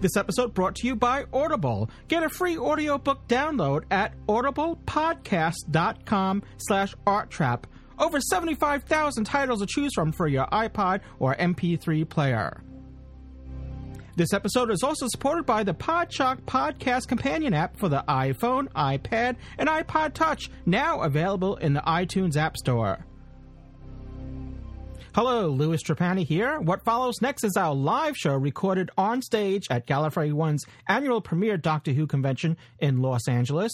This episode brought to you by Audible. Get a free audiobook download at audiblepodcast.com slash arttrap. Over 75,000 titles to choose from for your iPod or MP3 player. This episode is also supported by the Podshock Podcast Companion app for the iPhone, iPad, and iPod Touch, now available in the iTunes App Store. Hello, Louis Trapani here. What follows next is our live show recorded on stage at Gallifrey One's annual premiere Doctor Who convention in Los Angeles.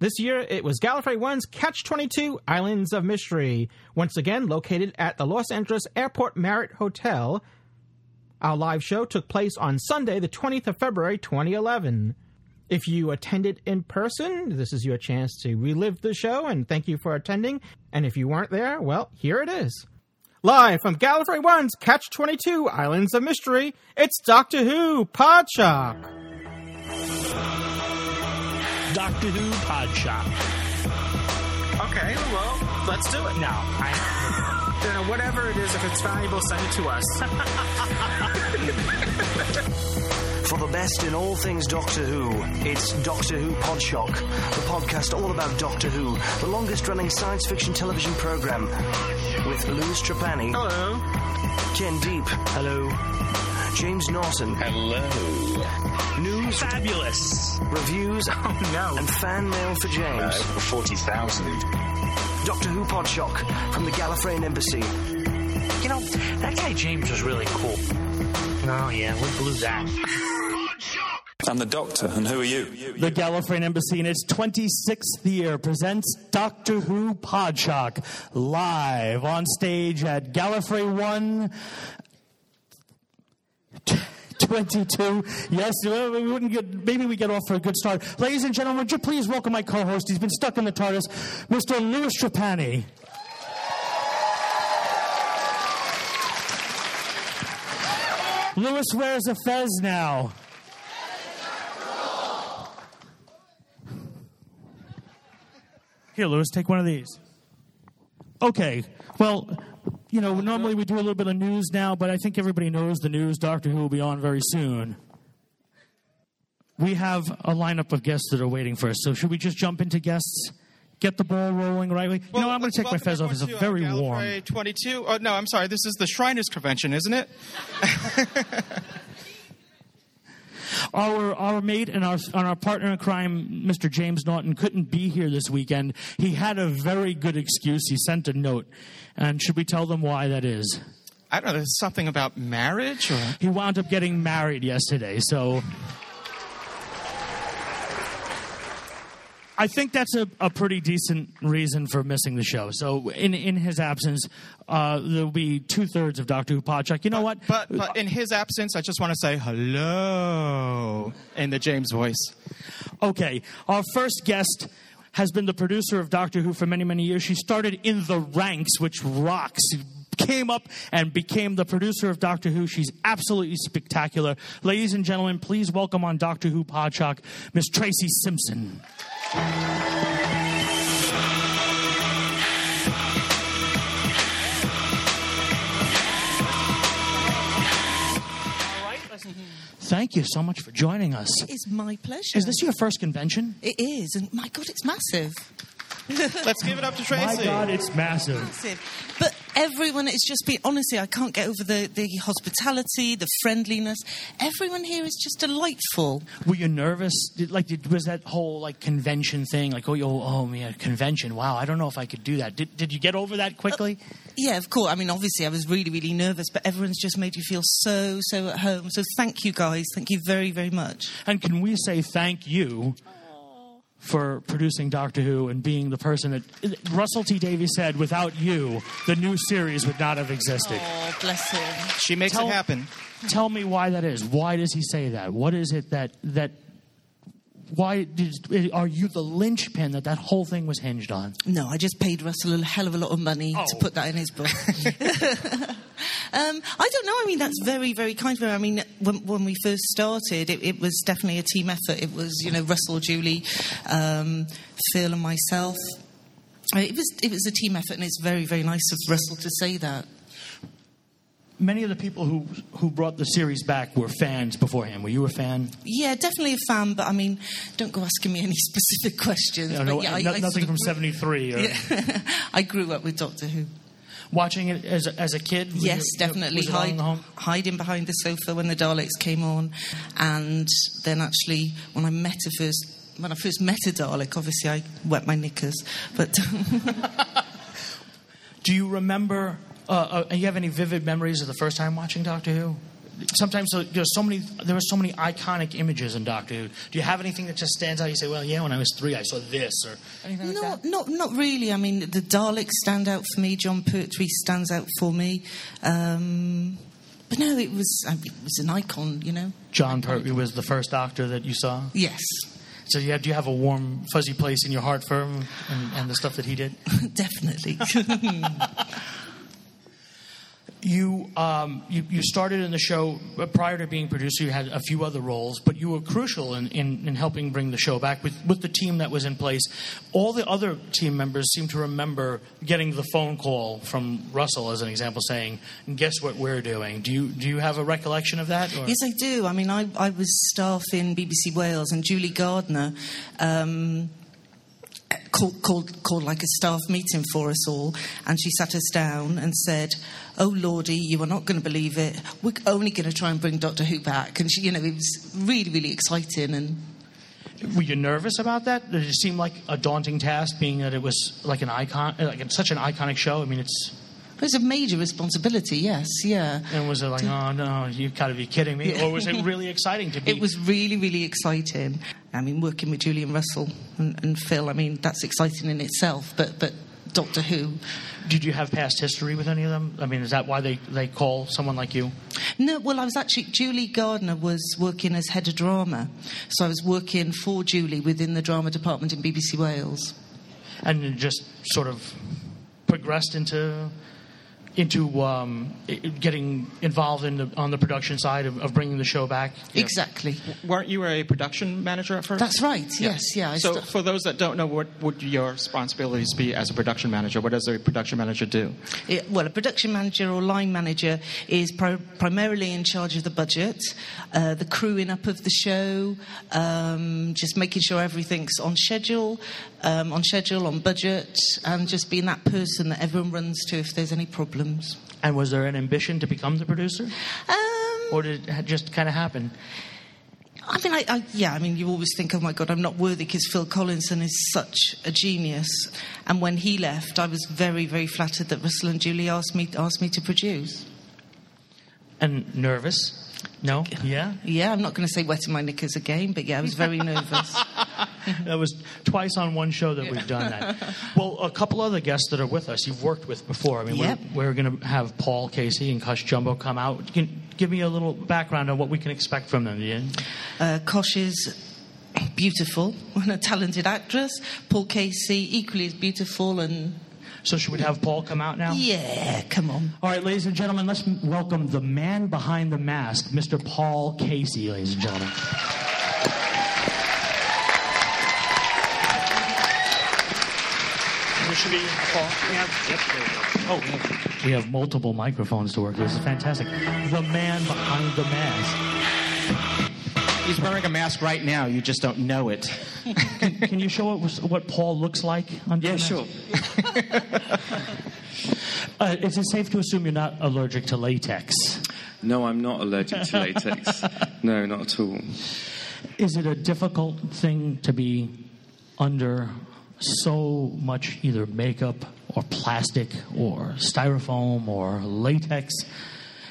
This year, it was Gallifrey One's Catch 22 Islands of Mystery, once again located at the Los Angeles Airport Marriott Hotel. Our live show took place on Sunday, the 20th of February, 2011. If you attended in person, this is your chance to relive the show, and thank you for attending. And if you weren't there, well, here it is. Live from Gallifrey One's Catch 22 Islands of Mystery, it's Doctor Who Podshock. Doctor Who Podshock. Okay, well, let's do it now. I, you know, whatever it is, if it's valuable, send it to us. For the best in all things Doctor Who, it's Doctor Who Podshock, the podcast all about Doctor Who, the longest running science fiction television program. With Louis Trapani, Hello. Ken Deep, hello, James Norton, Hello. news, Fabulous. reviews, Oh, no. and fan mail for James. Uh, Over 40,000. Doctor Who Podshock from the Gallifreyan Embassy. You know, that guy James was really cool. Oh, yeah, we blew that. I'm the doctor, and who are you? The Gallifreyan Embassy in its 26th year presents Doctor Who Podshock live on stage at Gallifrey 1 22. Yes, uh, we wouldn't get, maybe we get off for a good start. Ladies and gentlemen, would you please welcome my co host? He's been stuck in the TARDIS, Mr. Louis Trapani. Louis wears a fez now. Here, Louis, take one of these. Okay. Well, you know, normally we do a little bit of news now, but I think everybody knows the news. Doctor Who will be on very soon. We have a lineup of guests that are waiting for us, so should we just jump into guests? Get the ball rolling right away. you know, I'm going to take my fez off. It's uh, very warm. 22. Oh, no, I'm sorry. This is the Shriners Convention, isn't it? Our our mate and our and our partner in crime, Mr. James Norton, couldn't be here this weekend. He had a very good excuse. He sent a note, and should we tell them why that is? I don't know. There's something about marriage or. He wound up getting married yesterday, so. I think that's a, a pretty decent reason for missing the show. So, in in his absence, uh, there'll be two thirds of Doctor Who Podshock. You know what? But, but in his absence, I just want to say hello in the James voice. Okay, our first guest has been the producer of Doctor Who for many, many years. She started in the ranks, which rocks. Came up and became the producer of Doctor Who. She's absolutely spectacular. Ladies and gentlemen, please welcome on Doctor Who Podshock, Miss Tracie Simpson. Thank you so much for joining us. It's my pleasure. Is this your first convention? It is, and my God, it's massive. Let's give it up to Tracie. My God, it's massive. massive. But everyone is just being honestly, I can't get over the, the hospitality, the friendliness. Everyone here is just delightful. Were you nervous? Did, like, did, was that whole like convention thing? Like, oh, oh, oh, yeah, convention. Wow, I don't know if I could do that. Did, did you get over that quickly? Uh, yeah, of course. I mean, obviously, I was really, really nervous, but everyone's just made you feel so, so at home. So thank you, guys. Thank you very, very much. and can we say thank you for producing Doctor Who and being the person that Russell T Davies said, without you, the new series would not have existed. Oh, bless him. She makes Tell- it happen. Tell me why that is. Why does he say that? What is it that that Why did, are you the linchpin that that whole thing was hinged on? No, I just paid Russell a hell of a lot of money to Oh. put that in his book. um, I don't know. I mean, that's very, very kind of him. I mean, when, when we first started, it, it was definitely a team effort. It was, you know, Russell, Julie, um, Phil, and myself. It was, it was a team effort, and it's very, very nice of Russell to say that. Many of the people who who brought the series back were fans beforehand. Were you a fan? Yeah, definitely a fan, but I mean, don't go asking me any specific questions. No, no, yeah, no- I nothing sort from '73. Or Yeah. I grew up with Doctor Who. Watching it as a, as a kid. Yes, you- definitely. Was it on Hide, in the home? hiding behind the sofa when the Daleks came on, and then actually when I met a first. When I first met a Dalek, obviously I wet my knickers, but Do you remember? Uh, uh, you have any vivid memories of the first time watching Doctor Who? Sometimes there's so many. There are so many iconic images in Doctor Who. Do you have anything that just stands out? You say, "Well, yeah, when I was three, I saw this," or anything like not, that. not, not really. I mean, the Daleks stand out for me. Jon Pertwee stands out for me. Um, but no, it was it was an icon, you know. Jon Pertwee was the first Doctor that you saw. Yes, So you have, do you have a warm, fuzzy place in your heart for him and, and the stuff that he did? definitely. You, um, you you started in the show prior to being producer. You had a few other roles, but you were crucial in, in, in helping bring the show back with, with the team that was in place. All the other team members seem to remember getting the phone call from Russell, as an example, saying, "Guess what we're doing." Do you do you have a recollection of that? or- Yes, I do. I mean, I, I was staff in BBC Wales, and Julie Gardner um, called, called, called like a staff meeting for us all, and she sat us down and said, "Oh Lordy, you are not going to believe it. We're only going to try and bring Doctor Who back." And she, you know, it was really, really exciting, and Were you nervous about that? Did it seem like a daunting task, being that it was like an icon, like such an iconic show? I mean, it's it was a major responsibility. Yes, yeah. and was it like, oh no, you've got to be kidding me, or was it really exciting to be? It was really, really exciting. I mean, working with Julian Russell and, and Phil, I mean, that's exciting in itself. But but Doctor Who, Did you have past history with any of them? I mean, is that why they, they call someone like you? No, well, I was actually Julie Gardner was working as head of drama, so I was working for Julie within the drama department in BBC Wales. And just sort of progressed into into um, getting involved in the, on the production side of, of bringing the show back. Exactly. Weren't you a production manager at first? That's right. Yes. Yeah. I So, sta- for those that don't know, what would your responsibilities be as a production manager? What does a production manager do? It- well, a production manager or line manager is pri- primarily in charge of the budget, uh, the crewing up of the show, um, just making sure everything's on schedule, um, on schedule, on budget, and just being that person that everyone runs to if there's any problems. And was there an ambition to become the producer, Um, or did it just kind of happen? I mean, I, I, yeah, I mean, you always think, oh my God, I'm not worthy because Phil Collinson is such a genius. And when he left, I was very, very flattered that Russell and Julie asked me, asked me to produce. And nervous? No? Yeah? Yeah, I'm not going to say wetting my knickers again, but yeah, I was very nervous. That was twice on one show that we've done that. Well, a couple other guests that are with us, you've worked with before. I mean, Yep. we're, we're going to have Paul Kasey and Cush Jumbo come out. Can, give me a little background on what we can expect from them. Yeah? Uh, Cush is beautiful and a talented actress. Paul Kasey, equally as beautiful and. So, should we have Paul come out now? Yeah, come on. All right, ladies and gentlemen, let's welcome the man behind the mask, Mr. Paul Kasey, ladies and gentlemen. This should be Paul. We have, yep, there we go. Oh, we have, we have multiple microphones to work. This is fantastic. The man behind the mask. He's wearing a mask right now. You just don't know it. Can you show us what Paul looks like? Under Yeah, the mask? sure. Uh, is it safe to assume you're not allergic to latex? No, I'm not allergic to latex. no, not at all. Is it a difficult thing to be under so much either makeup or plastic or styrofoam or latex?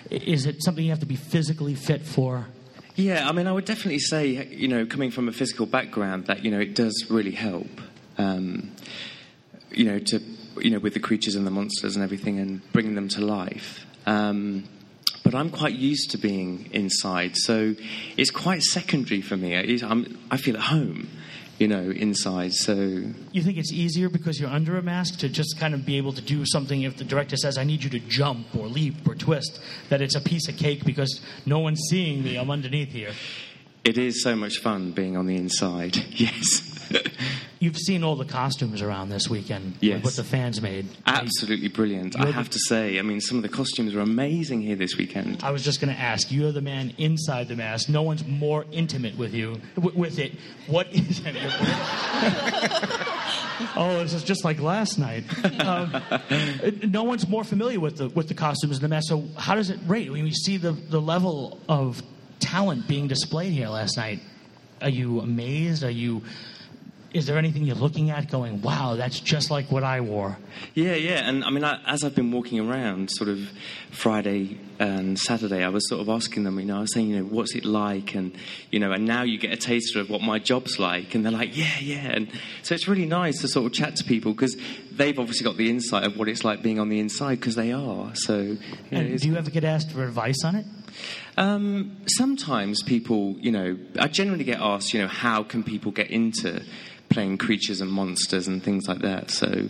Is it something you have to be physically fit for? Yeah, I mean, I would definitely say, you know, coming from a physical background, that you know, it does really help. Um, you know, to you know, with the creatures and the monsters and everything, and bringing them to life. Um, but I'm quite used to being inside, so it's quite secondary for me. I feel at home, you know, inside. So You think it's easier because you're under a mask to just kind of be able to do something if the director says, I need you to jump or leap or twist, that it's a piece of cake because no one's seeing me, I'm underneath here. it is so much fun being on the inside. Yes. You've seen all the costumes around this weekend, Yes. what the fans made. Absolutely brilliant. I have the- to say, I mean, some of the costumes are amazing here this weekend. I was just going to ask. You're the man inside the mask. No one's more intimate with you, w- with it. What is it? oh, this is just like last night. Um, no one's more familiar with the with the costumes and the mask. So how does it rate? When you see the the level of talent being displayed here last night, are you amazed? Are you? Is there anything you're looking at going, wow, that's just like what I wore? Yeah, yeah, and I mean, I, as I've been walking around, sort of Friday and Saturday, I was sort of asking them, you know, I was saying, you know, what's it like, and you know, and now you get a taster of what my job's like, and they're like, yeah, yeah, and so it's really nice to sort of chat to people because they've obviously got the insight of what it's like being on the inside because they are. So, you know, do you ever get asked for advice on it? um, sometimes people, you know, I generally get asked, you know, how can people get into playing creatures and monsters and things like that. So,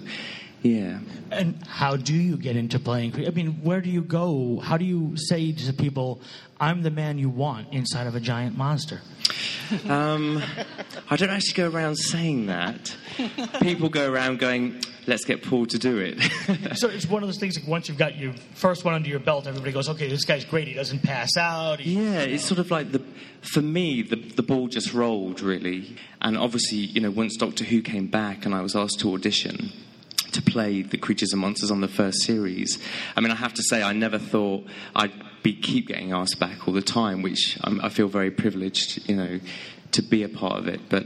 yeah. And how do you get into playing? I mean, where do you go? How do you say to people, "I'm the man you want inside of a giant monster"? Um, I don't actually go around saying that. People go around going, let's get Paul to do it. so it's one of those things. Like once you've got your first one under your belt, everybody goes, "Okay, this guy's great. He doesn't pass out." He- Yeah, it's sort of like the, for me, the, the ball just rolled really. And obviously, you know, once Doctor Who came back and I was asked to audition to play the creatures and monsters on the first series, I mean, I have to say, I never thought I'd be keep getting asked back all the time, which I'm, I feel very privileged, you know, to be a part of it. But,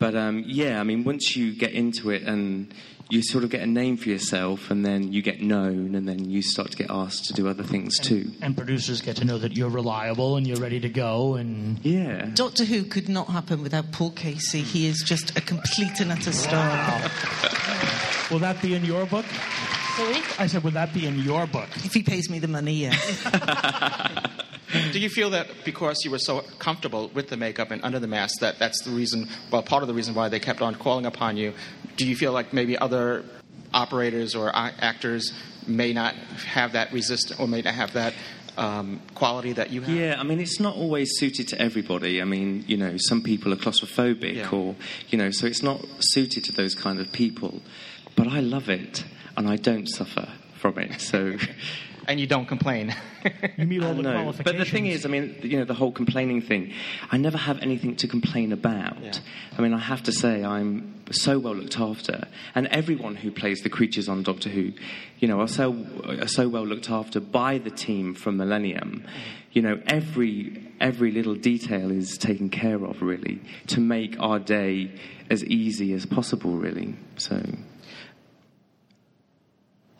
but um, yeah, I mean, once you get into it and you sort of get a name for yourself, and then you get known, and then you start to get asked to do other things too. And producers get to know that you're reliable and you're ready to go. And Yeah. Doctor Who could not happen without Paul Kasey. He is just a complete and utter star. Wow. will that be in your book? Sorry? I said, will that be in your book? If he pays me the money, yes. Do you feel that because you were so comfortable with the makeup and under the mask that that's the reason, well, part of the reason why they kept on calling upon you? Do you feel like maybe other operators or actors may not have that resist or may not have that um, quality that you have? Yeah, I mean, it's not always suited to everybody. I mean, you know, some people are claustrophobic, Yeah. or, you know, so it's not suited to those kind of people. But I love it, and I don't suffer from it. So. And you don't complain. You meet all the No, qualifications. but the thing is, I mean, you know, the whole complaining thing. I never have anything to complain about. Yeah. I mean, I have to say, I'm so well looked after, and everyone who plays the creatures on Doctor Who, you know, are so are so well looked after by the team from Millennium. Mm-hmm. You know, every every little detail is taken care of, really, to make our day as easy as possible, really. So.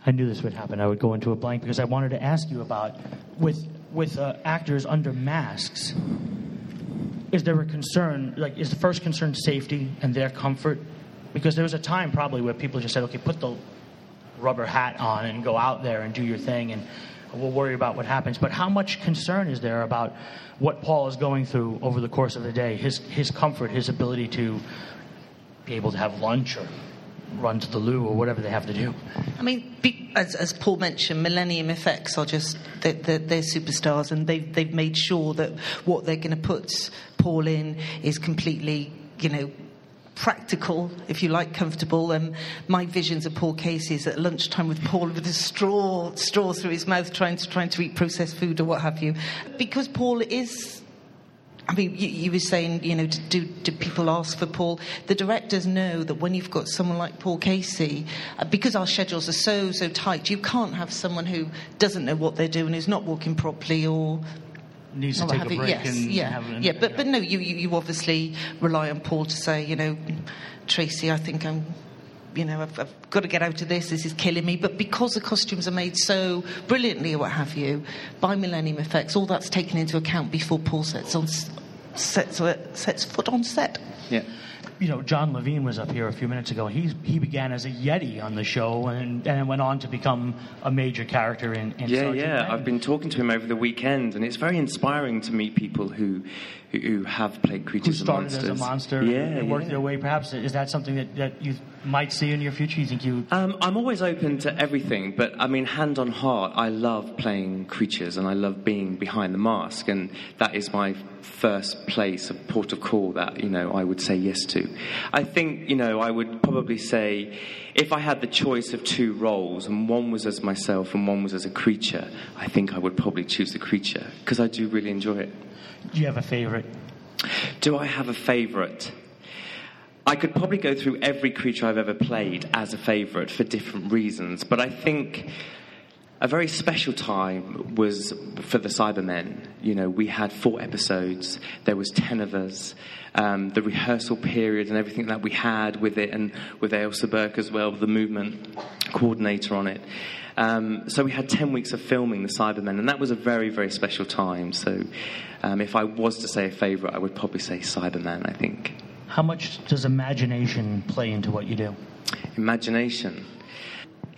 I knew this would happen. I would go into a blank because I wanted to ask you about with with uh, actors under masks. Is there a concern? Like, is the first concern safety and their comfort? Because there was a time probably where people just said, "Okay, put the rubber hat on and go out there and do your thing, and we'll worry about what happens." But how much concern is there about what Paul is going through over the course of the day? His his comfort, his ability to be able to have lunch or run to the loo or whatever they have to do. I mean, as, as Paul mentioned, Millennium Effects are just they're, they're, they're superstars, and they've they've made sure that what they're going to put Paul in is completely, you know. Practical, if you like, comfortable. Um, my visions of Paul Kasey is at lunchtime with Paul with a straw straw through his mouth, trying to trying to eat processed food or what have you, because Paul is I mean, you, you were saying, you know, do, do, people ask for Paul? The directors know that when you've got someone like Paul Kasey, uh, because our schedules are so, so tight, you can't have someone who doesn't know what they're doing, who's not walking properly, or needs to take a break Yes, and yeah, an, yeah. But but no, you, you you obviously rely on Paul to say, you know, Tracie, I think I'm. You know, I've, I've got to get out of this. This is killing me. But because the costumes are made so brilliantly, or what have you, by Millennium Effects, all that's taken into account before Paul sets on sets uh, sets foot on set. Yeah. You know, John Levene was up here a few minutes ago. He he began as a Yeti on the show and and went on to become a major character in. in Yeah, Sergeant yeah. Pepper. I've been talking to him over the weekend, and it's very inspiring to meet people who who, who have played Who creatures and started monsters. as a monster Yeah, and worked yeah. their way? Perhaps is that something that, that you might see in your future? You think you? Um, I'm always open to everything, but I mean, hand on heart, I love playing creatures and I love being behind the mask, and that is my first place of port of call that you know I would say yes to. I think you know I would probably say if I had the choice of two roles and one was as myself and one was as a creature, I think I would probably choose the creature because I do really enjoy it. Do you have a favorite? Do I have a favourite? I could probably go through every creature I've ever played as a favourite for different reasons, but I think a very special time was for the Cybermen. You know, we had four episodes, there was ten of us. Um, the rehearsal period and everything that we had with it, and with Ailsa Berk as well, the movement coordinator on it. Um, so we had 10 weeks of filming The Cybermen, and that was a very, very special time. So um, if I was to say a favourite, I would probably say Cyberman, I think. How much does imagination play into what you do? Imagination.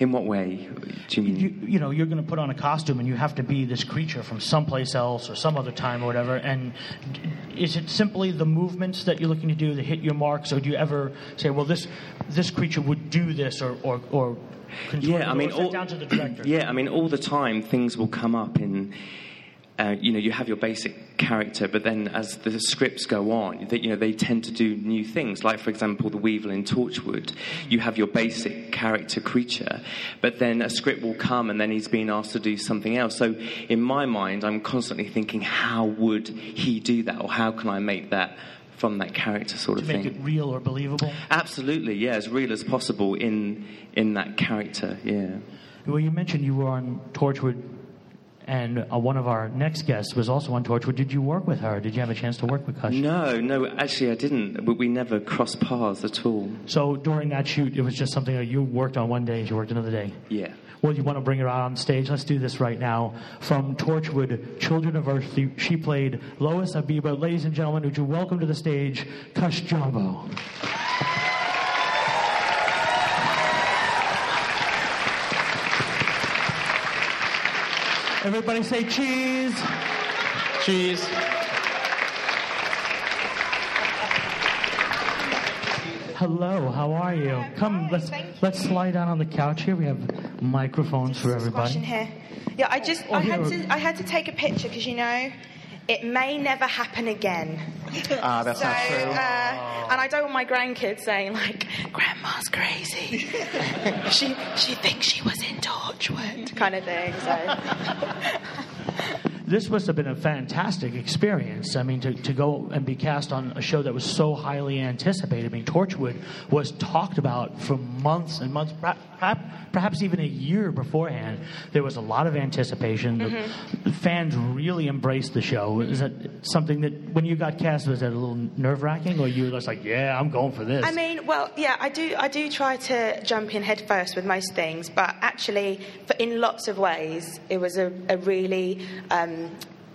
In what way do you mean? You, you know, you're going to put on a costume and you have to be this creature from someplace else or some other time or whatever. And is it simply the movements that you're looking to do that hit your marks, or do you ever say, well, this this creature would do this, or or, or Yeah, I mean, all, down to the director? Yeah, I mean, all the time things will come up in. Uh, you know, you have your basic character, but then as the scripts go on, that you know they tend to do new things. Like, for example, the Weevil in Torchwood, you have your basic character creature, but then a script will come, and then he's being asked to do something else. So, in my mind, I'm constantly thinking, how would he do that, or how can I make that from that character sort of thing. to make it real or believable. Absolutely, yeah, as real as possible in in that character. Yeah. Well, you mentioned you were on Torchwood, and uh, one of our next guests was also on Torchwood. Did you work with her? Did you have a chance to work with Cush? No, no, actually, I didn't. We, we never crossed paths at all. So during that shoot, it was just something that you worked on one day and she worked another day. Yeah. Well, you want to bring her out on stage? Let's do this right now. From Torchwood Children of Earth, she played Lois Habiba. Ladies and gentlemen, would you welcome to the stage Cush Jumbo? Everybody say cheese. Cheese. Hello, how are you? Come, let's let's slide down on the couch here. We have microphones for everybody. here. Yeah, I just Oh, I had to I had to take a picture because you know it may never happen again. Ah, that's so, not true. Uh, and I don't want my grandkids saying like, "Grandma's crazy. she she thinks she was in Torchwood," kind of thing. So. This must have been a fantastic experience. I mean, to, to go and be cast on a show that was so highly anticipated. I mean, Torchwood was talked about for months and months, perhaps, perhaps even a year beforehand. There was a lot of anticipation. The- Mm-hmm. The fans really embraced the show. Is that something that, when you got cast, was that a little nerve wracking, or you were just like, yeah, I'm going for this? I mean, well, yeah, I do. I do try to jump in head first with most things, but actually, for, in lots of ways, it was a, a really um,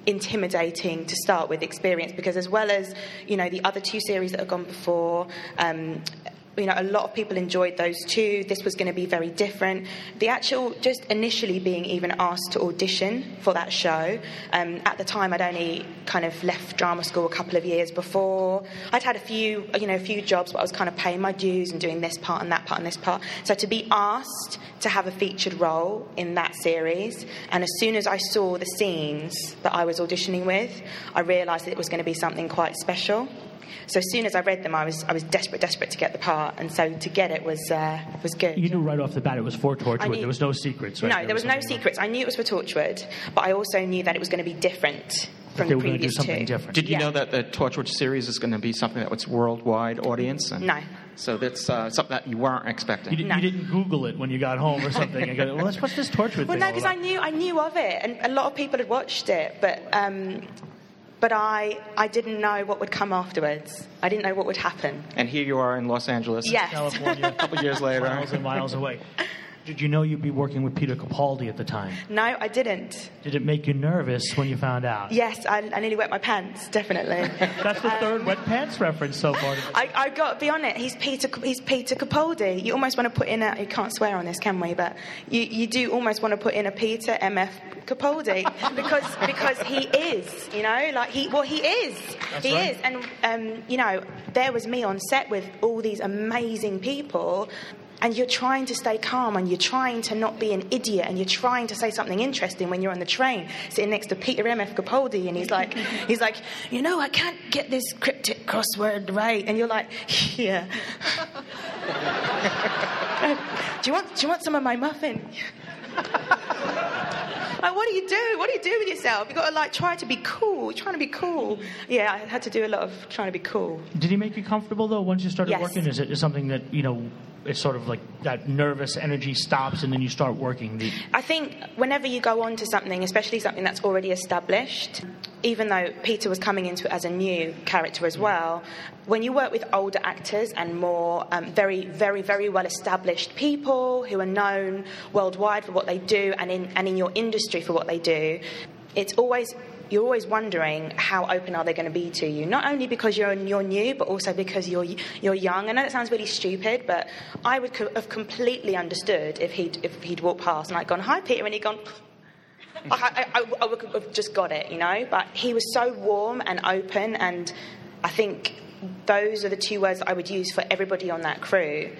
intimidating to start with experience because, as well as you know, the other two series that have gone before. Um, you know, a lot of people enjoyed those too. This was going to be very different. The actual, just initially being even asked to audition for that show. Um, at the time, I'd only kind of left drama school a couple of years before. I'd had a few, you know, a few jobs, but I was kind of paying my dues and doing this part and that part and this part. So to be asked to have a featured role in that series, and as soon as I saw the scenes that I was auditioning with, I realised that it was going to be something quite special. So as soon as I read them, I was I was desperate, desperate to get the part, and so to get it was uh, was good. you knew right off the bat it was for Torchwood. knew- There was no secrets, right? no, there was no something- secrets. I knew it was for Torchwood, but I also knew that it was going to be different from They the were gonna do previous something two. different. Did you Yeah. know that the Torchwood series is going to be something that was worldwide audience? And No. So that's uh, something that you weren't expecting. You, didn't, No. you didn't Google it when you got home or something. and go, well, let's what's this Torchwood Well, thing no, because I knew I knew of it, and a lot of people had watched it, but um, but I I didn't know what would come afterwards. I didn't know what would happen. And here you are in Los Angeles. Yes. California, A couple years later. miles and miles away. Did you know you'd be working with Peter Capaldi at the time? No, I didn't. Did it make you nervous when you found out? Yes, I, I nearly wet my pants, definitely. That's the third wet pants reference so far. I, I got to be honest. He's Peter. He's Peter Capaldi. You almost want to put in a. You can't swear on this, can we? But you, you do almost want to put in a Peter MF Capaldi because because he is. You know, like he. Well, he is. That's he right. is. And um, you know, there was me on set with all these amazing people. And you're trying to stay calm and you're trying to not be an idiot and you're trying to say something interesting when you're on the train sitting next to Peter M.F. Capaldi and he's like, he's like, you know, I can't get this cryptic crossword right. And you're like, yeah. do you want, do you want some of my muffin? Like, what do you do? What do you do with yourself? You've got to like try to be cool. You're trying to be cool. Yeah, I had to do a lot of trying to be cool. Did he make you comfortable though once you started Yes. working? Is it is something that you know? It's sort of like that nervous energy stops and then you start working. The, I think whenever you go on to something, especially something that's already established, even though Peter was coming into it as a new character as well, when you work with older actors and more um, very, very, very well established people who are known worldwide for what they do and in, and in your industry for what they do, it's always you're always wondering how open are they going to be to you. Not only because you're you're new, but also because you're you're young. I know that sounds really stupid, but I would co- have completely understood if he'd if he'd walked past and I'd gone hi Peter, and he'd gone. I, I, I, I would have just got it, you know. But he was so warm and open, and I think those are the two words that I would use for everybody on that crew.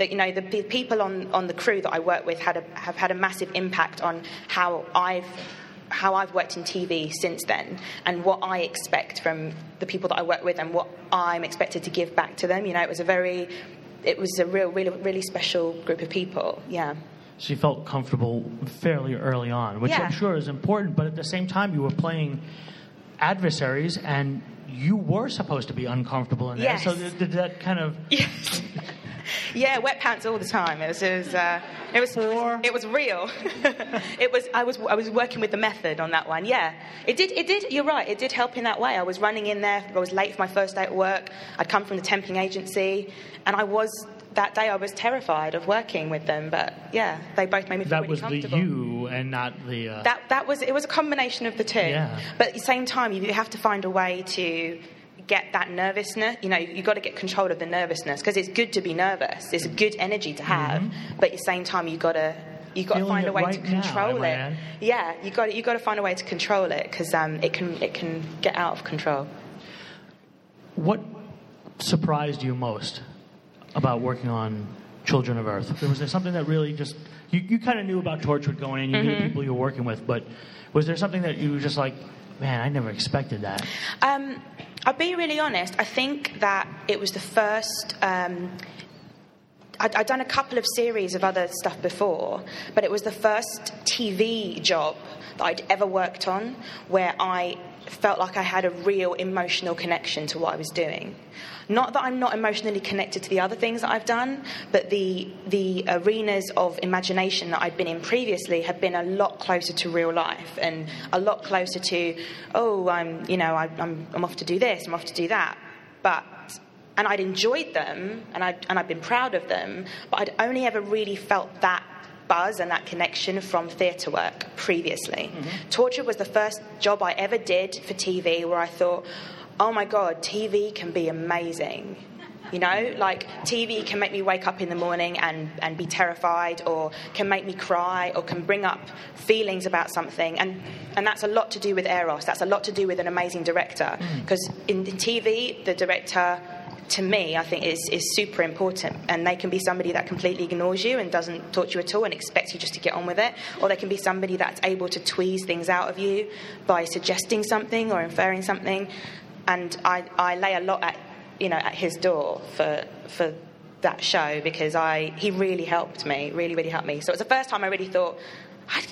That you know, the pe- people on, on the crew that I work with had a, have had a massive impact on how I've how I've worked in TV since then, and what I expect from the people that I work with, and what I'm expected to give back to them. You know, it was a very, it was a real, really, really special group of people. Yeah. so you felt comfortable fairly early on, which Yeah. I'm sure is important. But at the same time, you were playing adversaries and you were supposed to be uncomfortable in there. Yes. So did, did that kind of Yeah, wet pants all the time. It was, it was, uh, it was, it was real. it was, I was, I was working with the method on that one. Yeah, it did, it did. You're right. It did help in that way. I was running in there. I was late for my first day at work. I'd come from the temping agency, and I was that day. I was terrified of working with them. But yeah, they both made me feel that really was the you and not the. Uh, That that was it was a combination of the two. Yeah. But at the same time, you have to find a way to get that nervousness. You know, you've got to get control of the nervousness because it's good to be nervous. It's a good energy to have. But at the same time, you've got to. You've got to Mm-hmm. Find a way right to control might it. add. Yeah, you got you got to find a way to control it because um, it can it can get out of control. What surprised you most about working on Children of Earth? Was there something that really just you, you kind of knew about Torchwood going in, you knew the Mhm. people you were working with, but was there something that you were just like, man, I never expected that? Um, I'll be really honest. I think that it was the first. Um, I'd, I'd done a couple of series of other stuff before, but it was the first TV job that I'd ever worked on where I felt like I had a real emotional connection to what I was doing. Not that I'm not emotionally connected to the other things that I've done, but the the arenas of imagination that I'd been in previously have been a lot closer to real life and a lot closer to, oh, I'm you know I, I'm I'm off to do this, I'm off to do that, but and I'd enjoyed them and I'd, and I'd been proud of them, but I'd only ever really felt that buzz and that connection from theatre work previously. Mm-hmm. Torchwood was the first job I ever did for TV where I thought, oh my god, TV can be amazing. You know, like TV can make me wake up in the morning and, and be terrified, or can make me cry, or can bring up feelings about something. And, and that's a lot to do with Euros. That's a lot to do with an amazing director. Mm. Because in, in TV, the director, to me, I think is, is super important. And they can be somebody that completely ignores you and doesn't talk to you at all and expects you just to get on with it. Or they can be somebody that's able to tweeze things out of you by suggesting something or inferring something. And I, I lay a lot at you know, at his door for for that show because I he really helped me, really, really helped me. So it was the first time I really thought, I,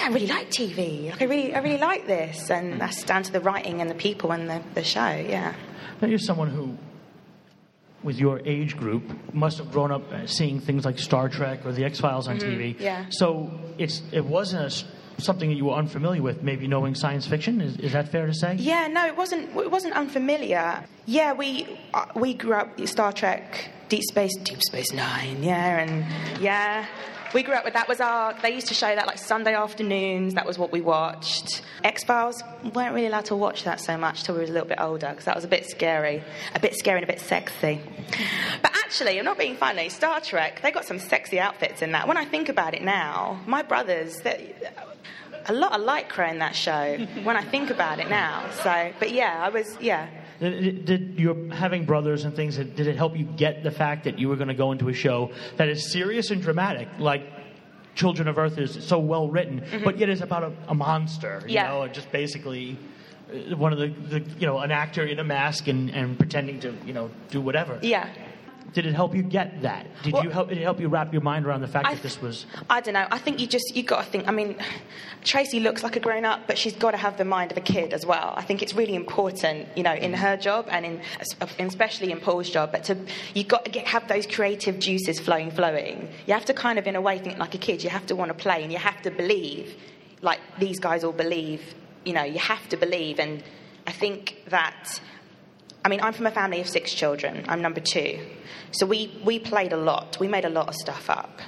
I, really like TV. Like I really, I really like this, and that's down to the writing and the people and the, the show. Yeah. Now you're someone who, with your age group, must have grown up uh, seeing things like Star Trek or the X Files on Mhm, TV. yeah. So it's it wasn't a something that you were unfamiliar with. Maybe knowing science fiction is, is that fair to say? Yeah, no, it wasn't. It wasn't unfamiliar. Yeah, we uh, we grew up Star Trek. Deep Space, Deep Space Nine, yeah, and yeah. We grew up with that. Was our they used to show that like Sunday afternoons. That was what we watched. X Files weren't really allowed to watch that so much till we was a little bit older because that was a bit scary, a bit scary and a bit sexy. But actually, I'm not being funny. Star Trek, they got some sexy outfits in that. When I think about it now, my brothers, a lot of lycra in that show. when I think about it now, so but yeah, I was yeah. Did, did your having brothers and things? Did it help you get the fact that you were going to go into a show that is serious and dramatic, like Children of Earth is so well written, but yet is about a, a monster, you Yeah. know, and just basically uh, one of the, the you know an actor in a mask and, and pretending to you know do whatever. Yeah. Did it help you get that? Did Well- you help? Did it help you wrap your mind around the fact I that this was? I don't know. I think you just you got to think. I mean, Tracie looks like a grown up, but she's got to have the mind of a kid as well. I think it's really important, you know, in mm. her job and in especially in Paul's job. But to you got to get have those creative juices flowing, flowing. You have to kind of, in a way, think like a kid. You have to want to play, and you have to believe, like these guys all believe. You know, you have to believe, and I think that. I mean, I'm from a family of six children. I'm number two. So we, we played a lot. We made a lot of stuff up.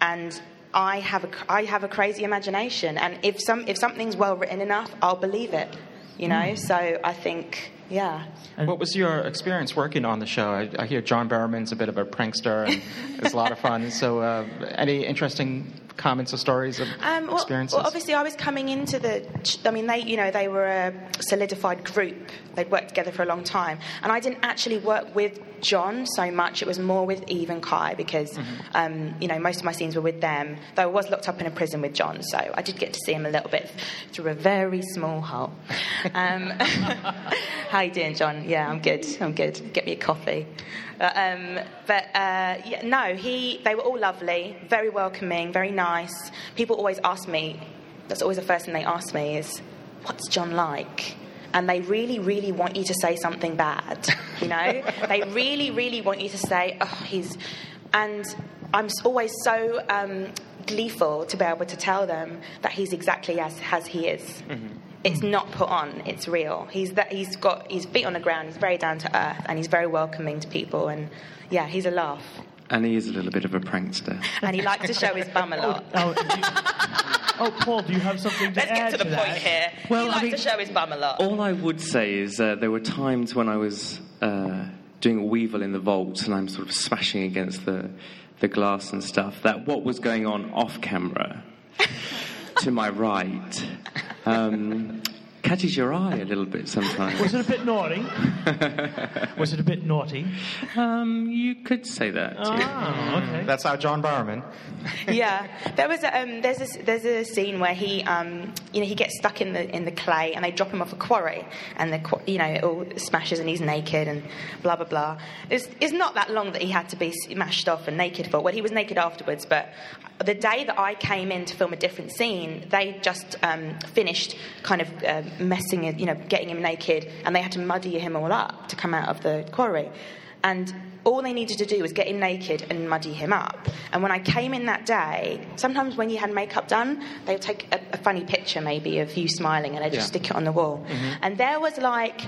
And I have a, I have a crazy imagination. And if, some, if something's well written enough, I'll believe it. You know? Mm. So I think, yeah. What was your experience working on the show? I, I hear John Barrowman's a bit of a prankster and it's a lot of fun. So, uh, any interesting comments or stories of Um, well, experiences? well, obviously, I was coming into the. I mean, they, you know, they were a solidified group. They'd worked together for a long time, and I didn't actually work with John so much. It was more with Eve and Kai because, Mm-hmm. um, you know, most of my scenes were with them. Though I was locked up in a prison with John, so I did get to see him a little bit through a very small hole. Um, how you doing, John? Yeah, I'm good. I'm good. Get me a coffee. Uh, um, but uh, yeah, no, he. They were all lovely, very welcoming, very nice. People always ask me. That's always the first thing they ask me is, "What's John like?" And they really, really want you to say something bad. You know, they really, really want you to say, "Oh, he's," and I'm always so um, gleeful to be able to tell them that he's exactly as as he is. It's not put on; it's real. He's that. He's got his feet on the ground. He's very down to earth, and he's very welcoming to people. And yeah, he's a laugh. And he is a little bit of a prankster. And he likes to show his bum a lot. Oh, do you- oh, Paul, do you have something to say? Let's add get to the that? point here. Well, he I likes mean- to show his bum a lot. All I would say is uh, there were times when I was uh, doing a weevil in the vault and I'm sort of smashing against the, the glass and stuff, that what was going on off camera to my right um, catches your eye a little bit sometimes. Was it a bit naughty? Was it a bit naughty? Um, you could say that. too. Oh, okay. That's how John Barrowman. yeah, there was a, um, there's a, there's a scene where he um, you know he gets stuck in the in the clay and they drop him off a quarry and the you know it all smashes and he's naked and blah blah blah. It's, it's not that long that he had to be smashed off and naked for. Well, he was naked afterwards, but the day that I came in to film a different scene, they just um, finished kind of uh, messing it, you know, getting him naked, and they had to muddy him all up to come out of the quarry. And all they needed to do was get him naked and muddy him up. And when I came in that day, sometimes when you had makeup done, they would take a, a funny picture maybe of you smiling and they'd just stick it on the wall. Mm-hmm. And there was like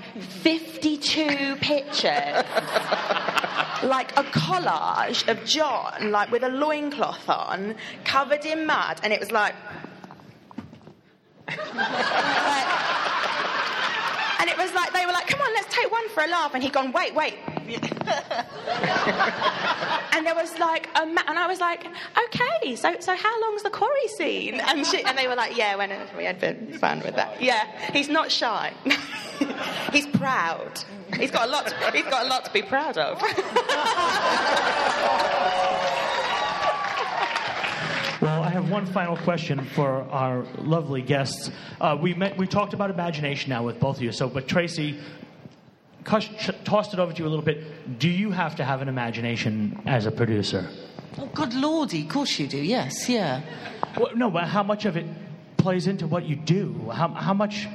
52 pictures, like a collage of John, like with a loincloth on, covered in mud. And it was like. Was like, they were like, come on, let's take one for a laugh. And he'd gone, wait, wait. and there was like, a ma- and I was like, okay, so, so how long's the quarry scene? And, she, and they were like, yeah, when we had been fun with that. Yeah, he's not shy. he's proud. He's got a lot. To, he's got a lot to be proud of. I have one final question for our lovely guests. Uh, we met, we talked about imagination now with both of you. So, but Tracie, Cush, ch- tossed it over to you a little bit. Do you have to have an imagination as a producer? Oh, good lordy, of course you do, yes, yeah. Well, no, but how much of it plays into what you do? How, how much,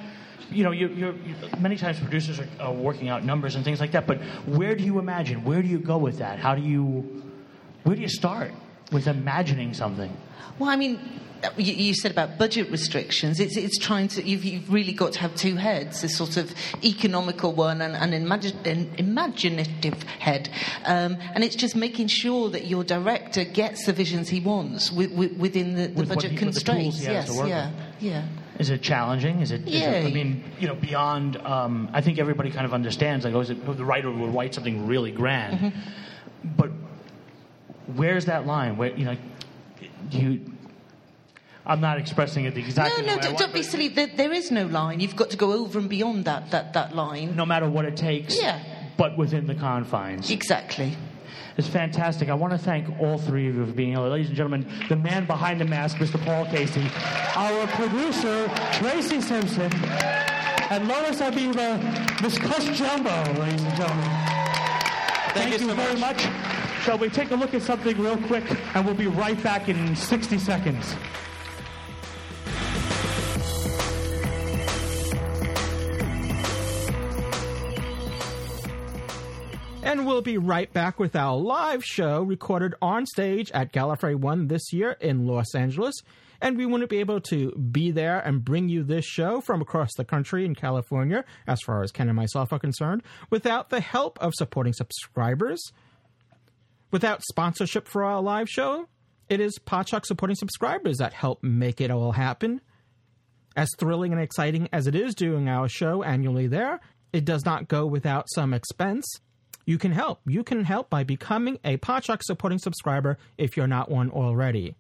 you know, you, you're, you many times producers are, are working out numbers and things like that, but where do you imagine? Where do you go with that? How do you, where do you start? With imagining something? Well, I mean, you, you said about budget restrictions. It's, it's trying to, you've, you've really got to have two heads a sort of economical one and, an, imagi- an imaginative head. Um, and it's just making sure that your director gets the visions he wants wi- wi- within the, the With budget he- with the constraints. he has yes, to work yeah, yeah. Is it challenging? Is it- Yeah. I mean, you know, beyond. Um, I think everybody kind of understands. Like, oh, is it, the writer would write something really grand, Mm-hmm. but where's that line? Where you know, you? I'm not expressing it the exact. No, no, don't, don't be silly. There, there is no line. You've got to go over and beyond that, that, that line. No matter what it takes. Yeah. But within the confines. Exactly. It's fantastic. I want to thank all three of you for being here. Ladies and gentlemen, the man behind the mask, Mr. Paul Kasey, our producer, Tracie Simpson, and Lois Habiba, Miss Cush Jumbo, ladies and gentlemen. Thank, you you, so very much. Shall we take a look at something real quick, and we'll be right back in 60 seconds. And we'll be right back with our live show recorded on stage at Gallifrey One this year in Los Angeles. And we wouldn't be able to be there and bring you this show from across the country in California, as far as Ken and myself are concerned, without the help of supporting subscribers. Without sponsorship for our live show, it is Podshock supporting subscribers that help make it all happen. As thrilling and exciting as it is doing our show annually there, it does not go without some expense. You can help. You can help by becoming a Podshock supporting subscriber if you're not one already.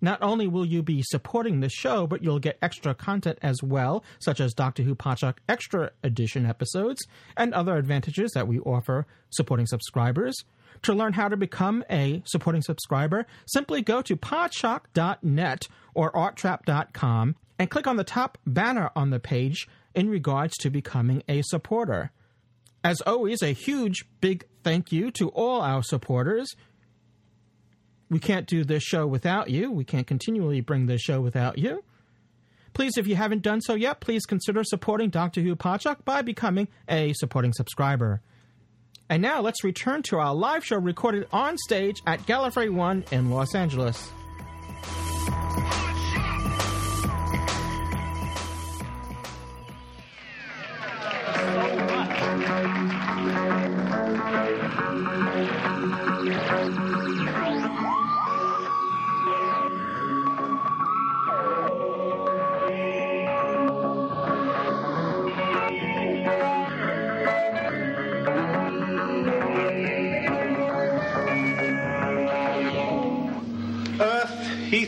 Not only will you be supporting the show, but you'll get extra content as well, such as Doctor Who Podshock Extra Edition episodes and other advantages that we offer supporting subscribers. To learn how to become a supporting subscriber, simply go to podshock.net or arttrap.com and click on the top banner on the page in regards to becoming a supporter. As always, a huge big thank you to all our supporters. We can't do this show without you. We can't continually bring this show without you. Please, if you haven't done so yet, please consider supporting Doctor Who Podshock by becoming a supporting subscriber. And now let's return to our live show recorded on stage at Gallifrey One in Los Angeles.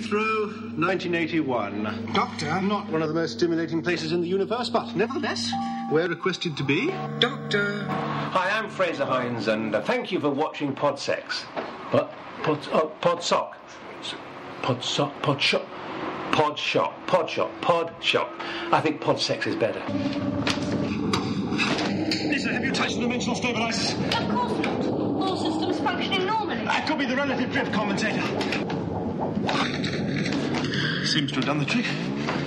Heathrow, 1981. Doctor? Not one of the most stimulating places in the universe, but nevertheless, we're requested to be. Doctor. Hi, I'm Frazer Hines, and uh, thank you for watching Podsex. But, Pod, oh, Podsock. S- Podsock? Podshop. Podshop. Podshop. Podshop. I think Podsex is better. Nyssa, have you touched the dimensional stabilizers? Of course not. All systems functioning normally. That could be the relative drift compensator. Seems to have done the trick.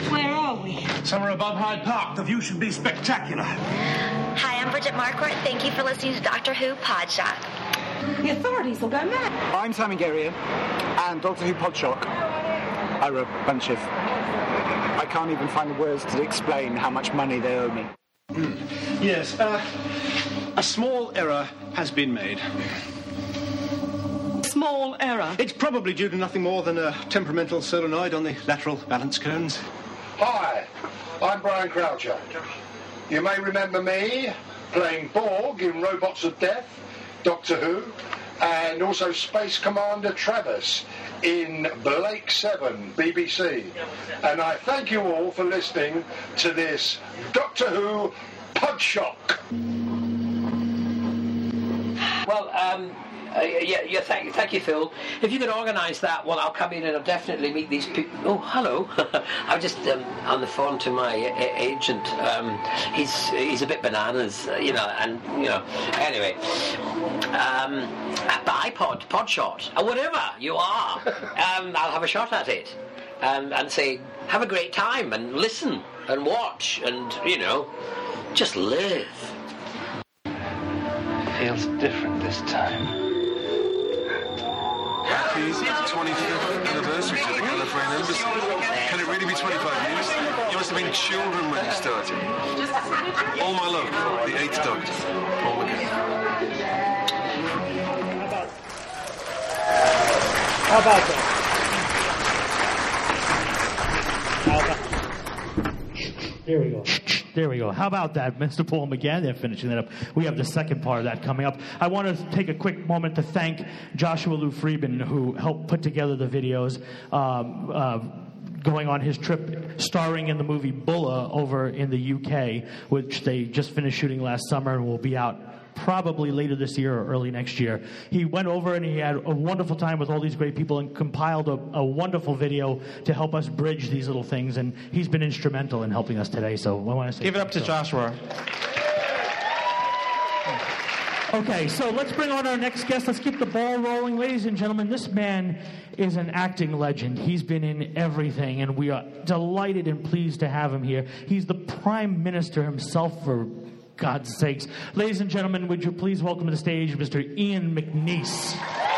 Where are we? Somewhere above Hyde Park. The view should be spectacular. Hi, I'm Bridget Marquardt. Thank you for listening to Doctor Who Podshock. The authorities will go mad. I'm Simon Guerrier, and Doctor Who Podshock are a bunch of. I can't even find the words to explain how much money they owe me. Yes, uh, a small error has been made. Small error. It's probably due to nothing more than a temperamental solenoid on the lateral balance cones. Hi, I'm Brian Croucher. You may remember me playing Borg in Robots of Death, Doctor Who, and also Space Commander Travis in Blake 7, BBC. And I thank you all for listening to this Doctor Who Podshock. Well, um, uh, yeah, yeah. Thank, thank you, Phil. If you could organise that, well, I'll come in and I'll definitely meet these people. Oh, hello. I'm just um, on the phone to my a- agent. Um, he's he's a bit bananas, uh, you know, and you know. Anyway, um, iPod, Podshot, or whatever you are, um, I'll have a shot at it. Um, and say, have a great time and listen and watch and you know, just live. Feels different this time. Happy 25th anniversary to the Gallifreyan Embassy. Can it really be 25 years? You must have been children when you started. All my love, the Eighth Doctor, Paul McGann. How about that? Here we go. There we go. How about that, Mr. Paul McGann? They're finishing that up. We have the second part of that coming up. I want to take a quick moment to thank Joshua Lou Friedman, who helped put together the videos. Um, uh, Going on his trip, starring in the movie Bulla over in the UK, which they just finished shooting last summer and will be out probably later this year or early next year. He went over and he had a wonderful time with all these great people and compiled a, a wonderful video to help us bridge these little things. And he's been instrumental in helping us today. So I want to say Give it up to Joshua. Okay, so let's bring on our next guest. Let's keep the ball rolling. Ladies and gentlemen, this man is an acting legend. He's been in everything, and we are delighted and pleased to have him here. He's the Prime Minister himself, for God's sakes. Ladies and gentlemen, would you please welcome to the stage Mr. Ian McNeice?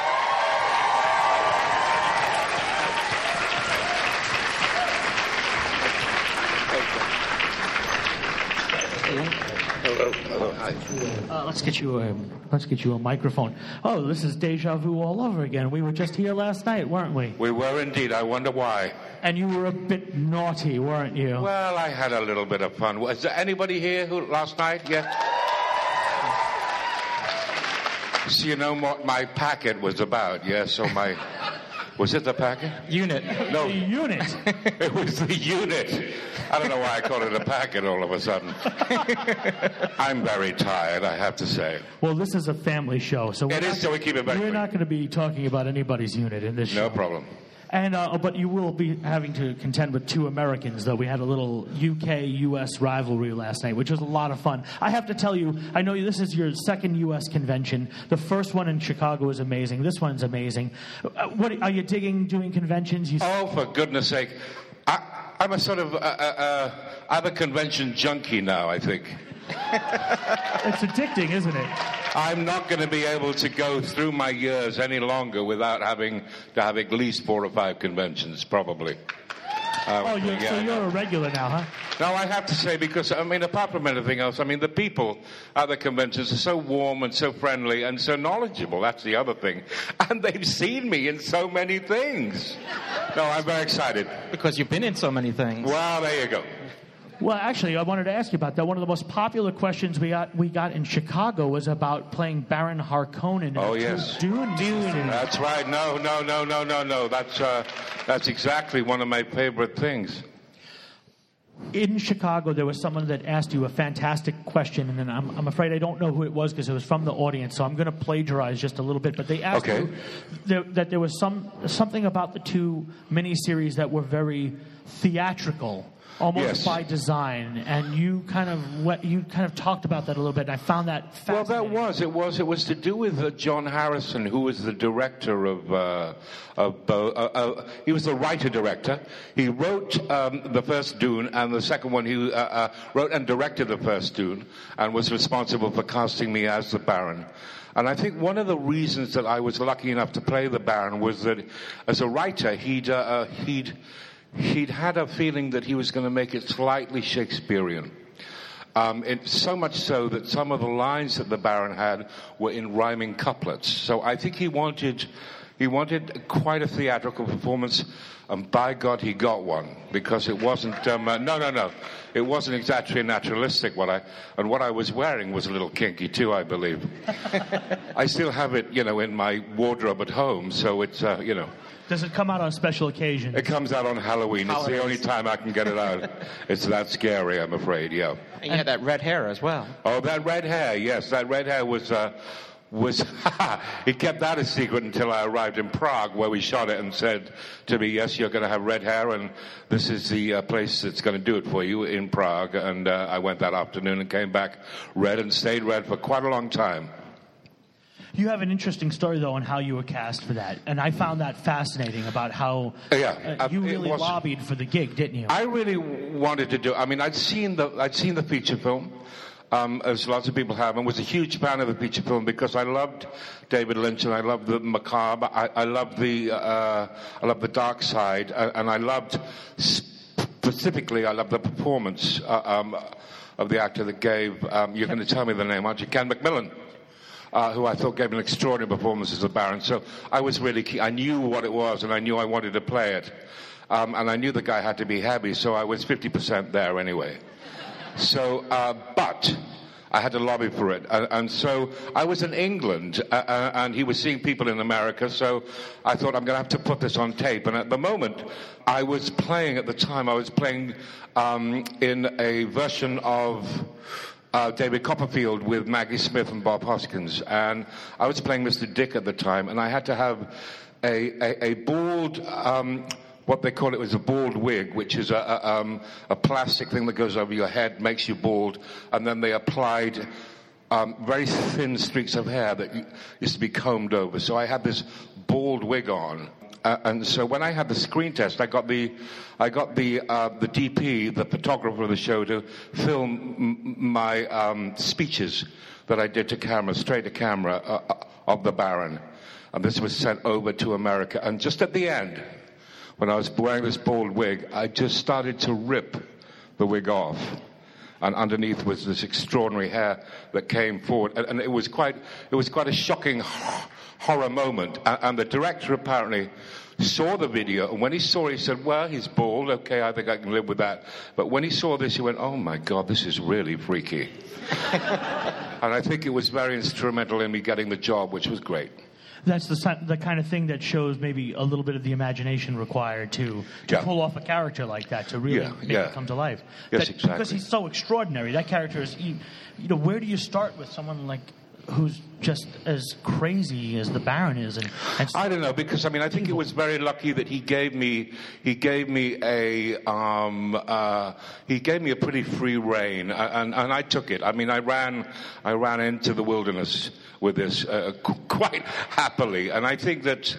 Uh, let's get you a let's get you a microphone. Oh, this is deja vu all over again. We were just here last night, weren't we? We were indeed. I wonder why. And you were a bit naughty, weren't you? Well, I had a little bit of fun. Was there anybody here who last night yet? So you know what my packet was about, yes? So my was it the packet? Unit. No, The unit. it was the unit. I don't know why I called it a packet all of a sudden. I'm very tired, I have to say. Well, this is a family show, so we're It is, not, so we keep it very We're not going to be talking about anybody's unit in this show. No problem. And uh, but you will be having to contend with two Americans, though. We had a little UK-US rivalry last night, which was a lot of fun. I have to tell you, I know this is your second US convention. The first one in Chicago was amazing. This one's amazing. Uh, what are you digging doing conventions? You Oh, for goodness sake. I, I'm a sort of, uh, uh, uh, I'm a convention junkie now, I think. it's addicting, isn't it? I'm not going to be able to go through my years any longer without having to have at least four or five conventions, probably. Um, oh, you're, so you're a regular now, huh? No, I have to say because I mean, apart from anything else, I mean, the people at the conventions are so warm and so friendly and so knowledgeable. That's the other thing, and they've seen me in so many things. No, I'm very excited. Because you've been in so many things. Well, there you go. Well, actually, I wanted to ask you about that. One of the most popular questions we got we got in Chicago was about playing Baron Harkonnen. in Oh yes, Dune. Dune. That's right. No, no, no, no, no, no. That's uh, that's exactly one of my favorite things. in Chicago, there was someone that asked you a fantastic question, and then I'm, I'm afraid I don't know who it was because it was from the audience, so I'm going to plagiarize just a little bit. But they asked Okay. you there, that there was some something about the two miniseries that were very theatrical, almost Yes. by design, and you kind of you kind of talked about that a little bit. And I found that fascinating. Well, that was it. Was it was to do with uh, John Harrison, who was the director of uh, of uh, uh, he was the writer director. He wrote um, the first Dune, and the second one he uh, uh, wrote and directed the first Dune, and was responsible for casting me as the Baron. And I think one of the reasons that I was lucky enough to play the Baron was that, as a writer, he'd he'd he'd had a feeling that he was going to make it slightly Shakespearean. Um, it, so much so that some of the lines that the Baron had were in rhyming couplets. So I think he wanted, he wanted quite a theatrical performance, and by God, he got one because it wasn't. Um, uh, no, no, no, it wasn't exactly naturalistic. What I and what I was wearing was a little kinky too, I believe. I still have it, you know, in my wardrobe at home. So it's, uh, you know. Does it come out on special occasions? It comes out on Halloween. It's the only time I can get it out. it's that scary, I'm afraid. Yeah. And you had that red hair as well. Oh, that red hair. Yes, that red hair was. Uh, was he kept that a secret until I arrived in Prague, where we shot it, and said to me, "Yes, you're going to have red hair, and this is the uh, place that's going to do it for you in Prague." And uh, I went that afternoon and came back red and stayed red for quite a long time. You have an interesting story though on how you were cast for that, and I found that fascinating about how Yeah, uh, you uh, really was- lobbied for the gig, didn't you? I really wanted to do. I mean, I'd seen the I'd seen the feature film. um, as lots of people have, and was a huge fan of the feature film because I loved David Lynch and I loved the macabre. I, I loved the uh, I loved the dark side, uh, and I loved specifically I loved the performance uh, um, of the actor that gave. Um, you're going to tell me the name, aren't you? Ken McMillan. Uh, who I thought gave an extraordinary performance as the Baron. So I was really keen. I knew what it was, and I knew I wanted to play it. Um, and I knew the guy had to be heavy, so I was 50% there anyway. So, uh, but I had to lobby for it. And, and so I was in England, uh, uh, and he was seeing people in America, so I thought I'm going to have to put this on tape. And at the moment, I was playing, at the time, I was playing um, in a version of. Uh, David Copperfield with Maggie Smith and Bob Hoskins, and I was playing Mr. Dick at the time, and I had to have a, a, a bald um, what they call it was a bald wig, which is a, a, um, a, plastic thing that goes over your head, makes you bald, and then they applied um, very thin streaks of hair that used to be combed over. So I had this bald wig on. Uh, and so when I had the screen test, I got the, I got the, uh, the DP, the photographer of the show, to film m- my um, speeches that I did to camera, straight to camera, uh, uh, of the Baron. And this was sent over to America. And just at the end, when I was wearing this bald wig, I just started to rip the wig off. And underneath was this extraordinary hair that came forward. And, and it was quite, it was quite a shocking horror moment. And, and the director apparently saw the video, and when he saw it, he said, Well, he's bald. Okay, I think I can live with that. But when he saw this, he went, Oh my God, this is really freaky. and I think it was very instrumental in me getting the job, which was great that's the the kind of thing that shows maybe a little bit of the imagination required to to yeah. pull off a character like that to really yeah, make yeah. it come to life. Yes, that, exactly. Because he's so extraordinary. That character is, you, you know, where do you start with someone like who's just as crazy as the Baron is. And, and I don't know because I mean I think it was very lucky that he gave me he gave me a um, uh, he gave me a pretty free reign and, and I took it. I mean I ran I ran into the wilderness with this uh, quite happily, and I think that.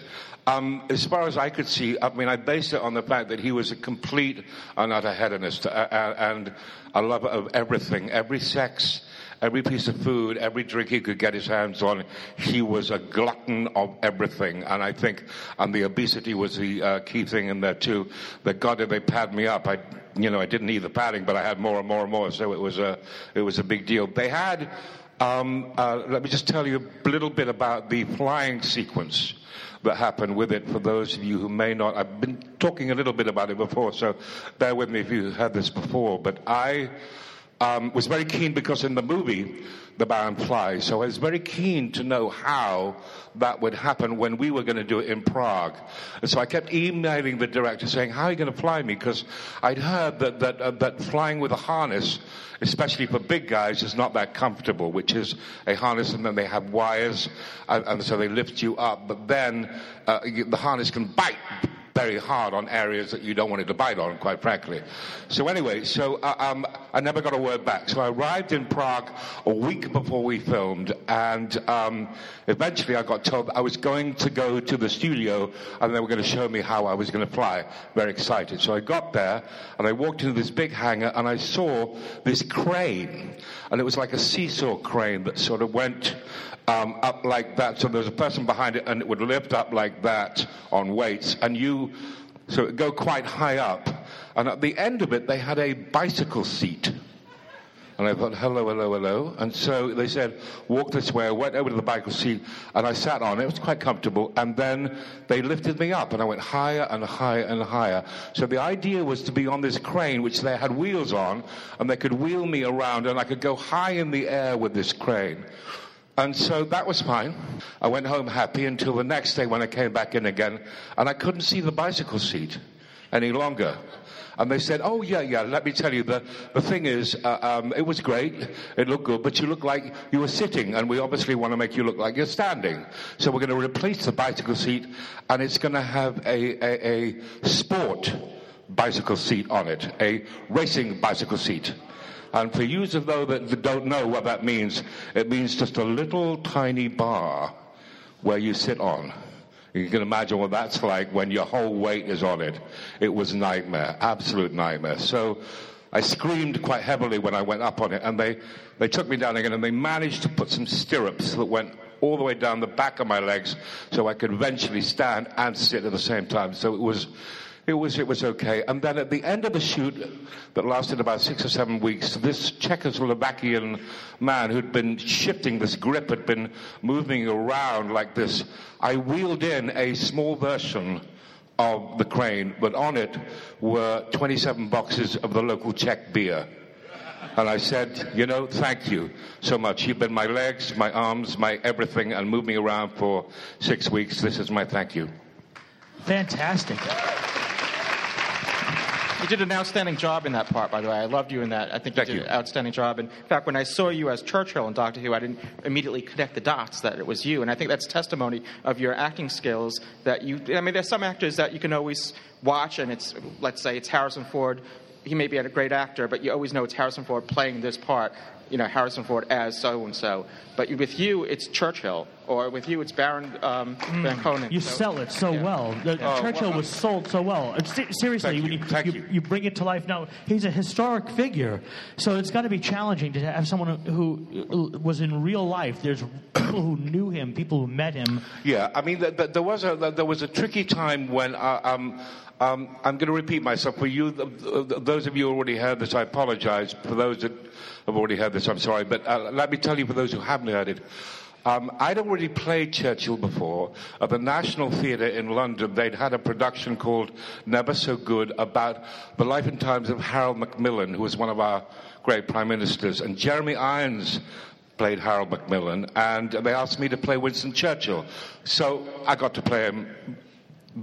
Um, as far as I could see, I mean, I based it on the fact that he was a complete and utter hedonist uh, uh and a lover of everything, every sex, every piece of food, every drink he could get his hands on. He was a glutton of everything. And I think, and the obesity was the uh, key thing in there too. That God, did they pad me up? I, you know, I didn't need the padding, but I had more and more and more. So it was a, it was a big deal. They had, um, uh, let me just tell you a little bit about the flying sequence that happened with it for those of you who may not. I've been talking a little bit about it before, so bear with me if you heard this before. But I um, was very keen because in the movie, The Baron flies. So I was very keen to know how that would happen when we were going to do it in Prague. And so I kept emailing the director saying, how are you going to fly me? Because I'd heard that, that, uh, that flying with a harness, especially for big guys, is not that comfortable, which is a harness and then they have wires and, and so they lift you up. But then uh, the harness can bite very hard on areas that you don't want it to bite on, quite frankly. So anyway, so uh, um, I never got a word back. So I arrived in Prague a week before we filmed, and um, eventually I got told I was going to go to the studio, and they were going to show me how I was going to fly. Very excited. So I got there, and I walked into this big hangar, and I saw this crane, and it was like a seesaw crane that sort of went um, up like that. So there's a person behind it, and it would lift up like that on weights, and you so it go quite high up. And at the end of it, they had a bicycle seat. And I thought, hello, hello, hello. And so they said, walk this way. I went over to the bicycle seat and I sat on it. It was quite comfortable. And then they lifted me up and I went higher and higher and higher. So the idea was to be on this crane, which they had wheels on, and they could wheel me around and I could go high in the air with this crane. And so that was fine. I went home happy until the next day when I came back in again and I couldn't see the bicycle seat any longer. And they said, oh yeah, yeah, let me tell you, the, the thing is, uh, um, it was great, it looked good, but you look like you were sitting and we obviously want to make you look like you're standing. So we're going to replace the bicycle seat and it's going to have a, a, a sport bicycle seat on it, a racing bicycle seat. And for you those that don't know what that means, it means just a little tiny bar where you sit on. You can imagine what that's like when your whole weight is on it. It was nightmare, absolute nightmare. So I screamed quite heavily when I went up on it, and they, they took me down again, and they managed to put some stirrups that went all the way down the back of my legs so I could eventually stand and sit at the same time. So it was, it was, it was okay. And then at the end of the shoot, that lasted about six or seven weeks, this Czechoslovakian man who'd been shifting this grip, had been moving around like this. I wheeled in a small version of the crane, but on it were 27 boxes of the local Czech beer. And I said, you know, thank you so much. You've been my legs, my arms, my everything, and moved me around for six weeks. This is my thank you. Fantastic. You did an outstanding job in that part, by the way. I loved you in that. I think you Thank did you. an outstanding job. And in fact, when I saw you as Churchill in Doctor Who, I didn't immediately connect the dots that it was you. And I think that's testimony of your acting skills. That you, I mean, there's some actors that you can always watch, and it's, let's say, it's Harrison Ford. He may be a great actor, but you always know it's Harrison Ford playing this part. You know, Harrison Ford as so and so. But with you, it's Churchill, or with you, it's Baron um, Van Konen. Mm. You So- sell it so well. The, Oh, Churchill well, was sold so well. Se- seriously, when you, you, you bring it to life now, he's a historic figure. So it's got to be challenging to have someone who uh, was in real life. There's people who knew him, people who met him. Yeah, I mean, th- th- there was a there was a tricky time when uh, um, um, I'm going to repeat myself for you. th- th- Those of you who already heard this, I apologize. For those that have already heard this, I'm sorry. But uh, let me tell you, for those who haven't heard it. Um, I'd already played Churchill before at the National Theatre in London. They'd had a production called Never So Good about the life and times of Harold Macmillan, who was one of our great prime ministers. And Jeremy Irons played Harold Macmillan, and they asked me to play Winston Churchill. So I got to play him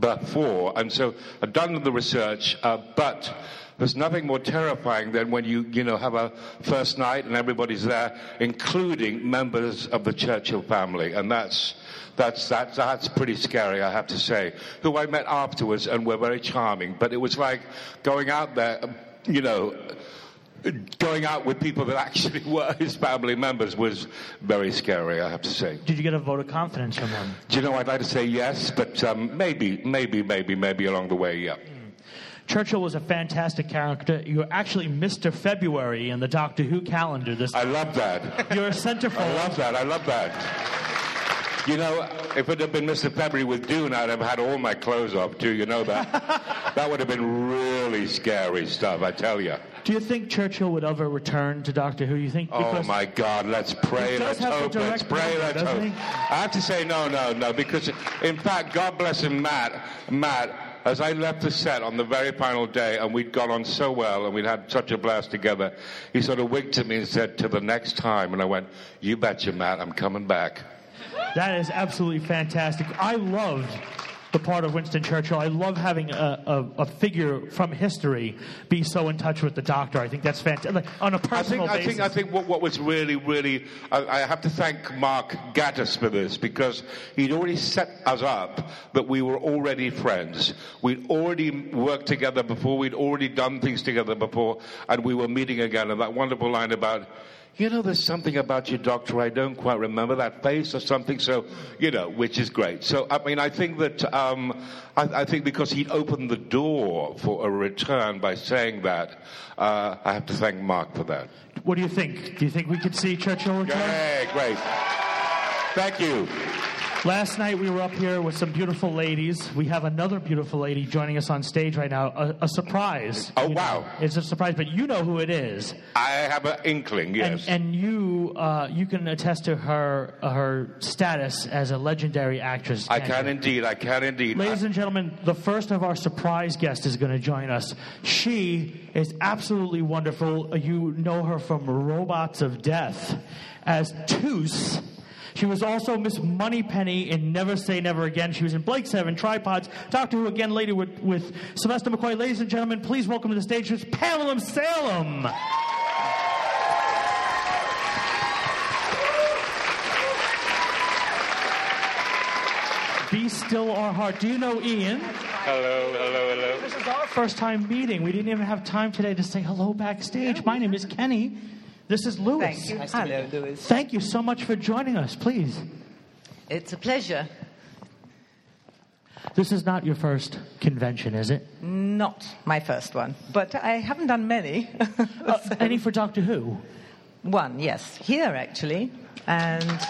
before, and so I've done the research, uh, but there's nothing more terrifying than when you, you know, have a first night and everybody's there, including members of the Churchill family, and that's that's that's that's pretty scary, I have to say. Who I met afterwards and were very charming, but it was like going out there, you know. Going out with people that actually were his family members was very scary, I have to say. Did you get a vote of confidence from them? Do you know, I'd like to say yes, but um, maybe, maybe, maybe, maybe along the way, yeah. Churchill was a fantastic character. You're actually Mr. February in the Doctor Who calendar. This I love that. You're a centerfold. I love that. I love that. You know, if it had been Mr. February with Dune, I'd have had all my clothes off too. You know that. that would have been really scary stuff. I tell you. Do you think Churchill would ever return to Doctor Who? You think? Oh my God! Let's pray. Let's hope. Let's pray. Let's hope. he? I have to say no, no, no, because in fact, God bless him, Matt. Matt. As I left the set on the very final day, and we'd gone on so well, and we'd had such a blast together, he sort of winked at me and said, "To the next time." And I went, "You betcha, Matt. I'm coming back." That is absolutely fantastic. I loved the part of Winston Churchill. I love having a, a, a figure from history be so in touch with the Doctor. I think that's fantastic. On a think, personal I basis. think, I think what, what was really, really, I, I have to thank Mark Gatiss for this because he'd already set us up that we were already friends. We'd already worked together before, we'd already done things together before, and we were meeting again. And that wonderful line about, you know, there's something about you, Doctor, I don't quite remember that face or something. So, you know, which is great. So, I mean, I think that, um, I, I think because he'd opened the door for a return by saying that, uh, I have to thank Mark for that. What do you think? Do you think we could see Churchill return? Great. Thank you. Last night we were up here with some beautiful ladies. We have another beautiful lady joining us on stage right now. A, a surprise. Oh, You wow. know, it's a surprise, but you know who it is. I have an inkling, yes. And, and you, uh, you can attest to her uh, her status as a legendary actress. I can't you? indeed. I can indeed. Ladies and gentlemen, the first of our surprise guests is going to join us. She is absolutely wonderful. You know her from Robots of Death as Toos. She was also Miss Moneypenny in Never Say Never Again. She was in Blake Seven Tripods. Doctor Who again later with, with Sylvester McCoy. Ladies and gentlemen, please welcome to the stage Miss Pamela Salem. Be still our heart. Do you know Ian? Hello, hello, hello. This is our first time meeting. We didn't even have time today to say hello backstage. My name is Kenny. This is Louis. Thank you. Hello, Louis. Thank you so much for joining us. Please. It's a pleasure. This is not your first convention, is it? Not my first one, but I haven't done many. Uh, any for Doctor Who? One, yes, here actually, and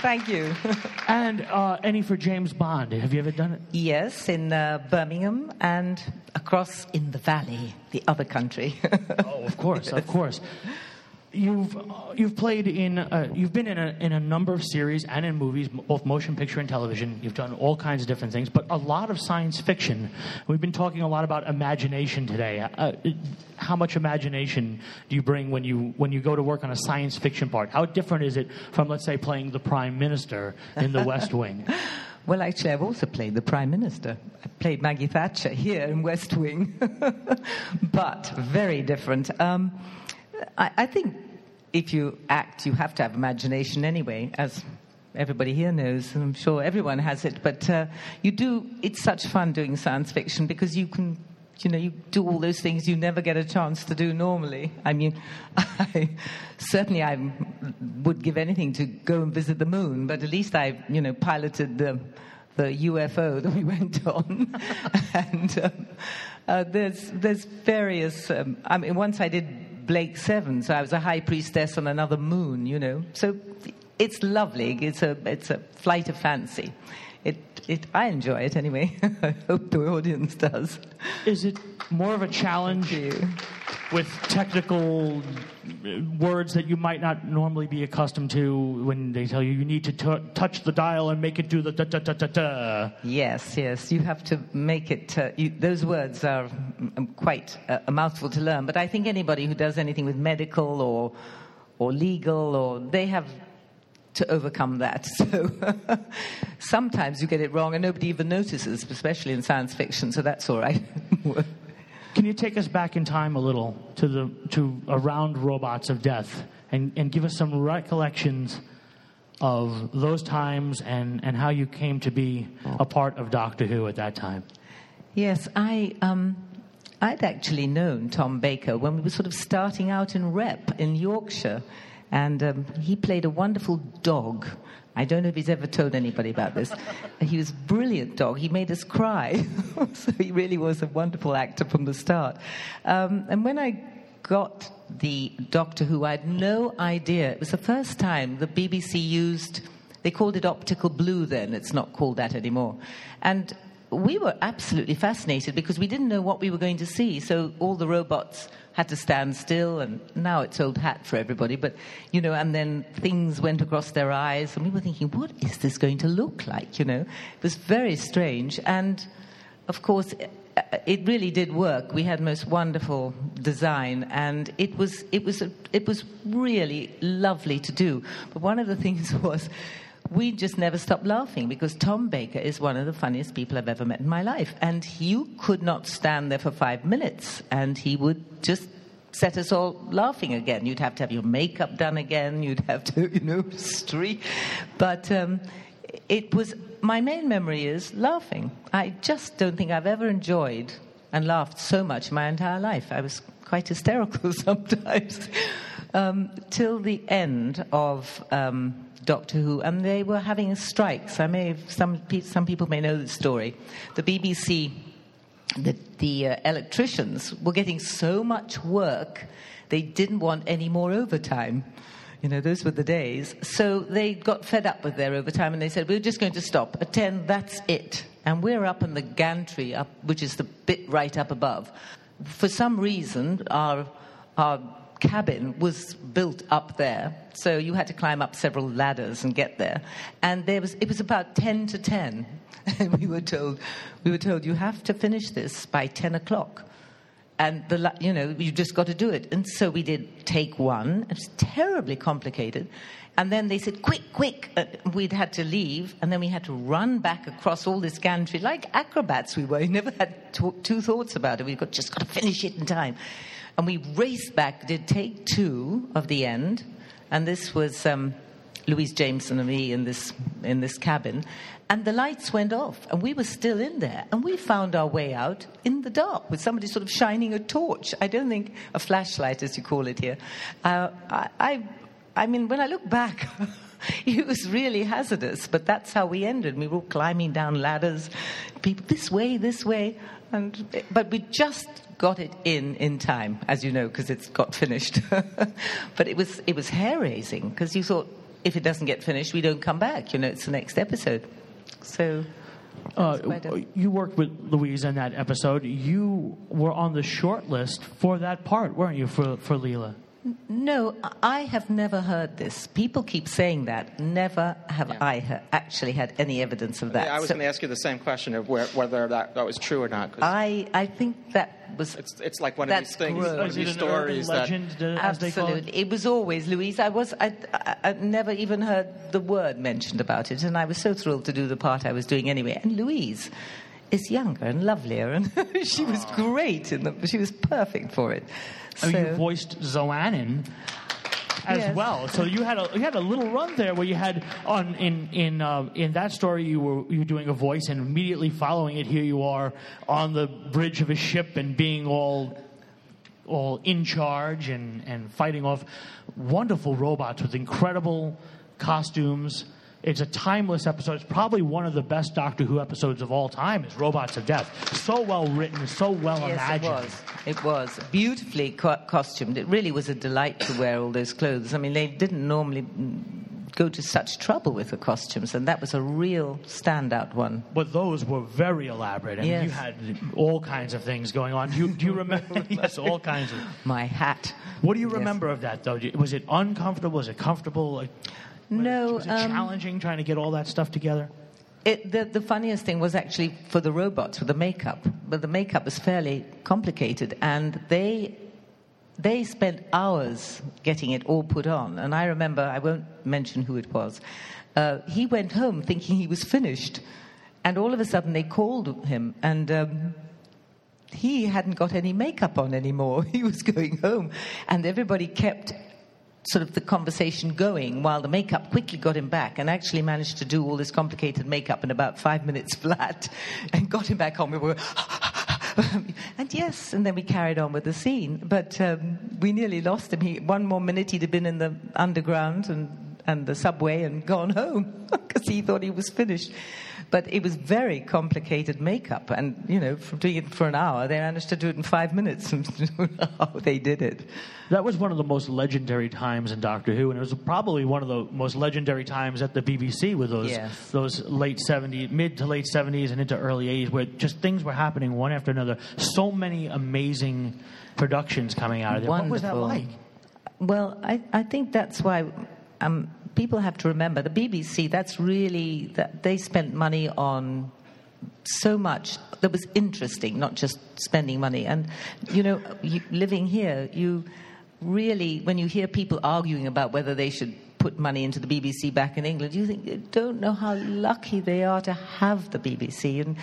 thank you. and uh, any for James Bond? Have you ever done it? Yes, in uh, Birmingham and across in the valley, the other country. oh, of course, of course. You've uh, you've played in uh, you've been in a in a number of series and in movies, both motion picture and television. You've done all kinds of different things, but a lot of science fiction. We've been talking a lot about imagination today. Uh, how much imagination do you bring when you when you go to work on a science fiction part? How different is it from, let's say, playing the prime minister in The West Wing? Well, actually, I've also played the Prime Minister. I played Maggie Thatcher here in West Wing, but very different. Um, I, I think if you act, you have to have imagination anyway, as everybody here knows, and I'm sure everyone has it. But uh, you do, it's such fun doing science fiction because you can, you know, you do all those things you never get a chance to do normally. I mean, I, certainly I would give anything to go and visit the moon, but at least I, you know, piloted the the UFO that we went on, and um, uh, there's there's various. Um, I mean, once I did Blake Seven, so I was a high priestess on another moon. You know, so it's lovely. It's a it's a flight of fancy. It it I enjoy it anyway. I hope the audience does. Is it more of a challenge with technical words that you might not normally be accustomed to when they tell you you need to t- touch the dial and make it do the da da da da da? Yes, yes. You have to make it. Uh, you, those words are mm, quite a, a mouthful to learn. But I think anybody who does anything with medical or or legal or they have to overcome that. So sometimes you get it wrong and nobody even notices, especially in science fiction. So that's all right. Can you take us back in time a little to the to around robots of death and, and give us some recollections of those times and, and how you came to be a part of Doctor Who at that time? Yes, I. Um, I'd actually known Tom Baker when we were sort of starting out in rep in Yorkshire, and um, he played a wonderful dog. I don't know if he's ever told anybody about this. he was a brilliant dog. He made us cry. so he really was a wonderful actor from the start. Um, and when I got the Doctor Who, I had no idea. It was the first time the BBC used, they called it optical blue then, it's not called that anymore. And we were absolutely fascinated because we didn't know what we were going to see. So all the robots had to stand still, and now it's old hat for everybody. But you know, and then things went across their eyes, and we were thinking, what is this going to look like? You know, it was very strange, and of course. Eh, it really did work. We had most wonderful design, and it was it was it was really lovely to do. But one of the things was we just never stopped laughing because Tom Baker is one of the funniest people I've ever met in my life. And you could not stand there for five minutes and he would just set us all laughing again. You'd have to have your makeup done again, you'd have to, you know, streak. But um, it was, my main memory is laughing. I just don't think I've ever enjoyed and laughed so much in my entire life. I was quite hysterical sometimes. Um, till the end of. Um, Doctor Who, and they were having strikes. I may have, some some people may know the story. The BBC, the, the uh, electricians were getting so much work, they didn't want any more overtime. You know, those were the days. So they got fed up with their overtime, and they said, "We're just going to stop at ten. That's it." And we're up in the gantry, up, which is the bit right up above. For some reason, our our cabin was built up there, so you had to climb up several ladders and get there. And there was, it was about 10 to 10. And we were told, we were told, you have to finish this by 10 o'clock. And, the, you know, you just got to do it. And so we did take one. It was terribly complicated. And then they said, quick, quick. Uh, we'd had to leave. And then we had to run back across all this gantry. Like acrobats we were. We never had t- two thoughts about it. We've got, just got to finish it in time. And we raced back, did take two of the end. And this was um, Louise Jameson and me in this, in this cabin. And the lights went off, and we were still in there. And we found our way out in the dark with somebody sort of shining a torch. I don't think a flashlight, as you call it here. Uh, I, I, I mean, when I look back, it was really hazardous, but that's how we ended. We were all climbing down ladders, people this way, this way, and but we just got it in in time, as you know, because it's got finished. but it was it was hair raising because you thought if it doesn't get finished, we don't come back. You know, it's the next episode. So. Uh, you worked with Louise in that episode. You were on the short list for that part, weren't you, for, for Leela? No, I have never heard this. People keep saying that. Never have I ha- actually had any evidence of that. Yeah, I was So going to ask you the same question of where, whether that, that was true or not. I, I think that was. it's, it's like one of these things, gross. one of these stories that. Absolutely, it was always Louise. I was I, I, I never even heard the word mentioned about it, and I was so thrilled to do the part I was doing anyway. And Louise is younger and lovelier, and she was great. In the, she was perfect for it. Oh, you voiced Xoanon as Yes. well. So you had a you had a little run there where you had on in in uh, in that story you were you were doing a voice and immediately following it here you are on the bridge of a ship and being all all in charge and and fighting off wonderful robots with incredible costumes. It's a timeless episode. It's probably one of the best Doctor Who episodes of all time. Is Robots of Death. So well written, so well yes, imagined. it was. It was beautifully co- costumed. It really was a delight to wear all those clothes. I mean, they didn't normally go to such trouble with the costumes, and that was a real standout one. But those were very elaborate, and Yes. you had all kinds of things going on. Do you, do you remember? yes, all kinds of. My hat. What do you Yes. remember of that, though? Was it uncomfortable? Was it comfortable? Like, No, was it um, challenging trying to get all that stuff together? It, the, the funniest thing was actually for the robots with the makeup. But the makeup was fairly complicated, and they they spent hours getting it all put on. And I remember, I won't mention who it was. Uh, he went home thinking he was finished, and all of a sudden they called him, and um, he hadn't got any makeup on anymore. He was going home, and everybody kept sort of the conversation going while the makeup quickly got him back and actually managed to do all this complicated makeup in about five minutes flat and got him back home. We were, and yes, and then we carried on with the scene. But um, we nearly lost him. He, one more minute he'd have been in the underground and, and the subway and gone home because he thought he was finished. But it was very complicated makeup, and you know, from doing it for an hour, they managed to do it in five minutes. How they did it. That was one of the most legendary times in Doctor Who, and it was probably one of the most legendary times at the BBC with those Yes. those late '70s, mid to late '70s, and into early '80s, where just things were happening one after another. So many amazing productions coming out of there. What was that like? Well, I, I think that's why um, people have to remember the BBC. That's really that they spent money on so much that was interesting, not just spending money. And you know, you, living here, you really when you hear people arguing about whether they should put money into the BBC back in England, you think you don't know how lucky they are to have the BBC, and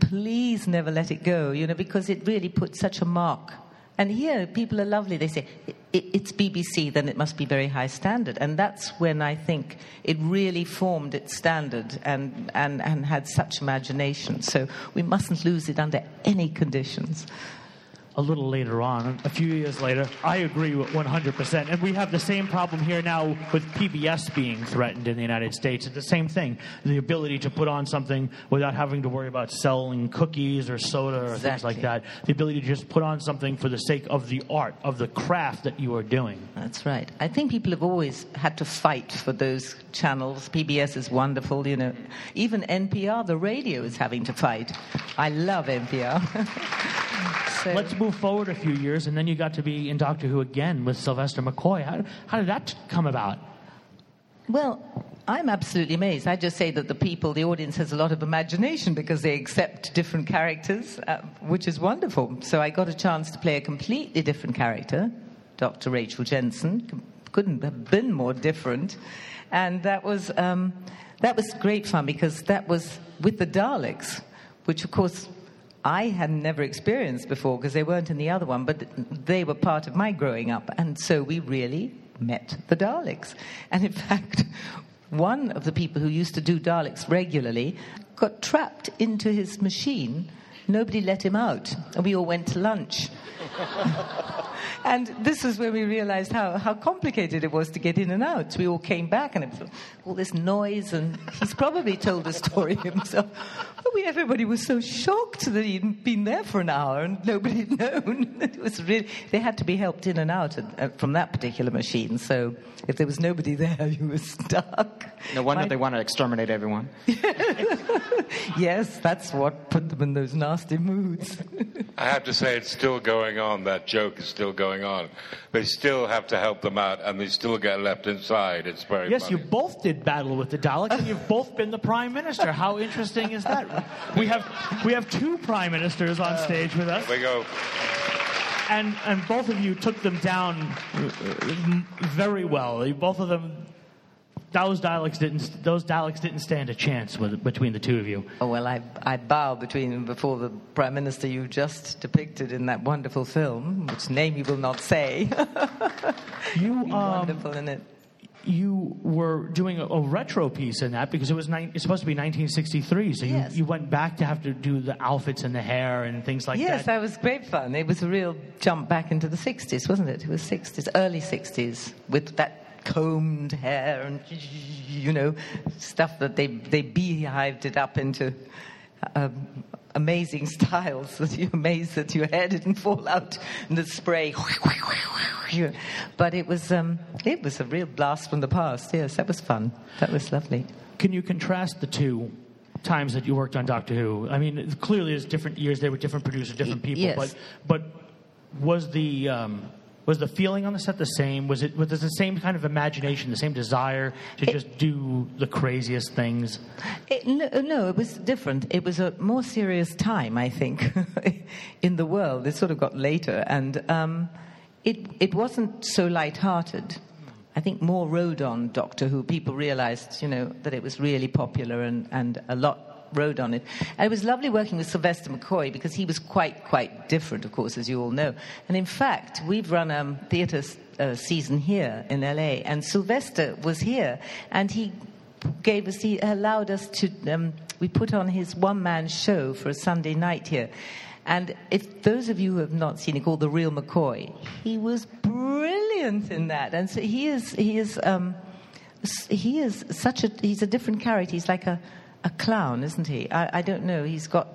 please never let it go. You know, because it really put such a mark and here, people are lovely. They say, "I- i- it's BBC, then it must be very high standard. And that's when I think it really formed its standard and, and, and had such imagination. So we mustn't lose it under any conditions. A little later on, a few years later. I agree with 100%. And we have the same problem here now with PBS being threatened in the United States. It's the same thing. The ability to put on something without having to worry about selling cookies or soda or things like that. The ability to just put on something for the sake of the art, of the craft that you are doing. That's right. I think people have always had to fight for those channels. PBS is wonderful, you know. Even NPR, the radio, is having to fight. I love NPR. So- Let's move forward a few years, and then you got to be in Doctor Who again with Sylvester McCoy. How, how did that come about? Well, I'm absolutely amazed. I just say that the people, the audience has a lot of imagination because they accept different characters, uh, which is wonderful. So I got a chance to play a completely different character, Dr. Rachel Jensen. Couldn't have been more different. And that was, um, that was great fun because that was with the Daleks, which of course I had never experienced before because they weren't in the other one, but they were part of my growing up. And so we really met the Daleks. And in fact, one of the people who used to do Daleks regularly got trapped into his machine. Nobody let him out. And we all went to lunch. and this is when we realized how, how complicated it was to get in and out. We all came back and it was all this noise, and he's probably told the story himself. But we, everybody was so shocked that he'd been there for an hour and nobody had known. It was really, they had to be helped in and out from that particular machine. So if there was nobody there, you were stuck. No wonder My- they want to exterminate everyone. yes, that's what put them in those nasty moods. I have to say, it's still going on. That joke is still going on. They still have to help them out, and they still get left inside. It's very Yes, funny. you both did battle with the Daleks, and you've both been the prime minister. How interesting is that? We have we have two prime ministers on stage with us, we go. and and both of you took them down very well. Both of them. Those Daleks didn't. Those Daleks didn't stand a chance with, between the two of you. Oh, well, I, I bow between before the Prime Minister you just depicted in that wonderful film, which name you will not say. You um, wonderful in it. you were doing a, a retro piece in that because it was nine, it's supposed to be 1963. So you, Yes. you went back to have to do the outfits and the hair and things like yes, that. Yes, that was great fun. It was a real jump back into the 60s, wasn't it? It was 60s, early 60s, with that combed hair and, you know, stuff that they, they beehived it up into um, amazing styles that you're amazed that your hair didn't fall out in the spray. But it was, um, it was a real blast from the past. Yes, that was fun. That was lovely. Can you contrast the two times that you worked on Doctor Who? I mean, clearly there's different years there were different producers, different people. yes. But but was the um, was the feeling on the set the same? Was it was there the same kind of imagination, the same desire to just do the craziest things? It, no, no, it was different. It was a more serious time, I think, in the world. It sort of got later, and um, it it wasn't so light-hearted. I think more rode on Doctor Who. People realised, you know, that it was really popular, and, and a lot rode on it. And it was lovely working with Sylvester McCoy because he was quite quite different, of course, as you all know. And in fact, we've run a theatre uh, season here in LA, and Sylvester was here, and he gave us, he allowed us to, um, we put on his one man show for a Sunday night here. And if those of you who have not seen it, called The Real McCoy, he was brilliant in that. And so he is, he is, um, he is such a, he's a different character. He's like a, a clown, isn't he? I, I don't know. He's got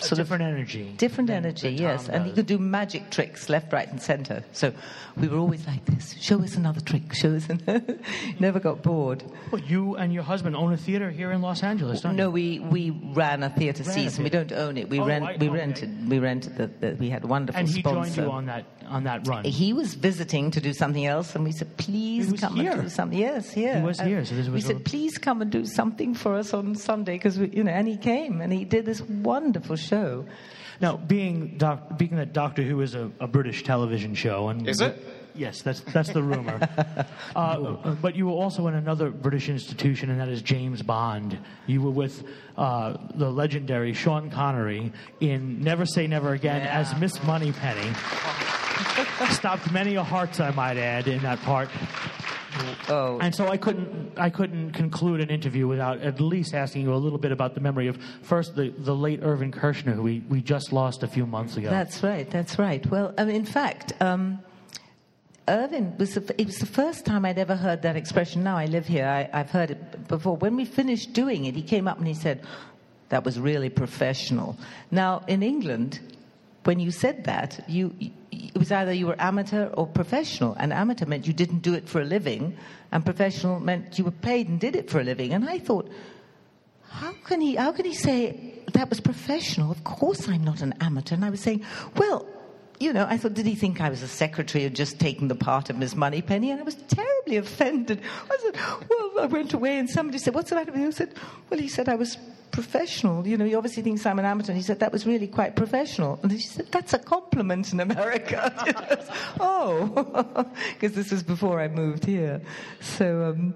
A sort different of energy. different than- energy, than yes. Tom And he could do magic tricks left, right, and center. So we were always like this show us another trick, show us another. Never got bored. Well, you and your husband own a theater here in Los Angeles, don't you? No, we, we ran a theatre Ran a season. We don't own it. We Oh, rent. I- we okay. rented. We rented the, the. We had a wonderful And he sponsor. joined you on that on that run. He was visiting to do something else, and we said, "Please come here. and do something." Yes, here He was Uh, here, so this we was a- said, "Please come and do something for us on Sunday," because you know, and he came and he did this wonderful show. Now, being doc, being that Doctor Who is a, a British television show, and Is it? Yes, that's that's the rumor. uh, but you were also in another British institution, and that is James Bond. You were with uh, the legendary Sean Connery in Never Say Never Again as Miss Moneypenny. Stopped many a hearts, I might add, in that part. Oh. And so I couldn't, I couldn't conclude an interview without at least asking you a little bit about the memory of first the, the late Irvin Kershner, who we, we just lost a few months ago. That's right. That's right. Well, I mean, in fact, um, Irvin was the, it was the first time I'd ever heard that expression. Now I live here. I, I've heard it before. When we finished doing it, he came up and he said, "That was really professional." Now in England, when you said that, you it was either you were amateur or professional. And amateur meant you didn't do it for a living, and professional meant you were paid and did it for a living. And I thought, how can he how can he say that was professional? Of course i'm not an amateur. And i was saying well you know i thought did he think i was a secretary and just taking the part of miss moneypenny? And i was terribly offended. I said well i went away and somebody said what's the matter with you? I said well he said i was professional. You know he obviously thinks i'm an amateur. And he said that was really quite professional. And she said that's a compliment in america. Oh because this was before i moved here. So um,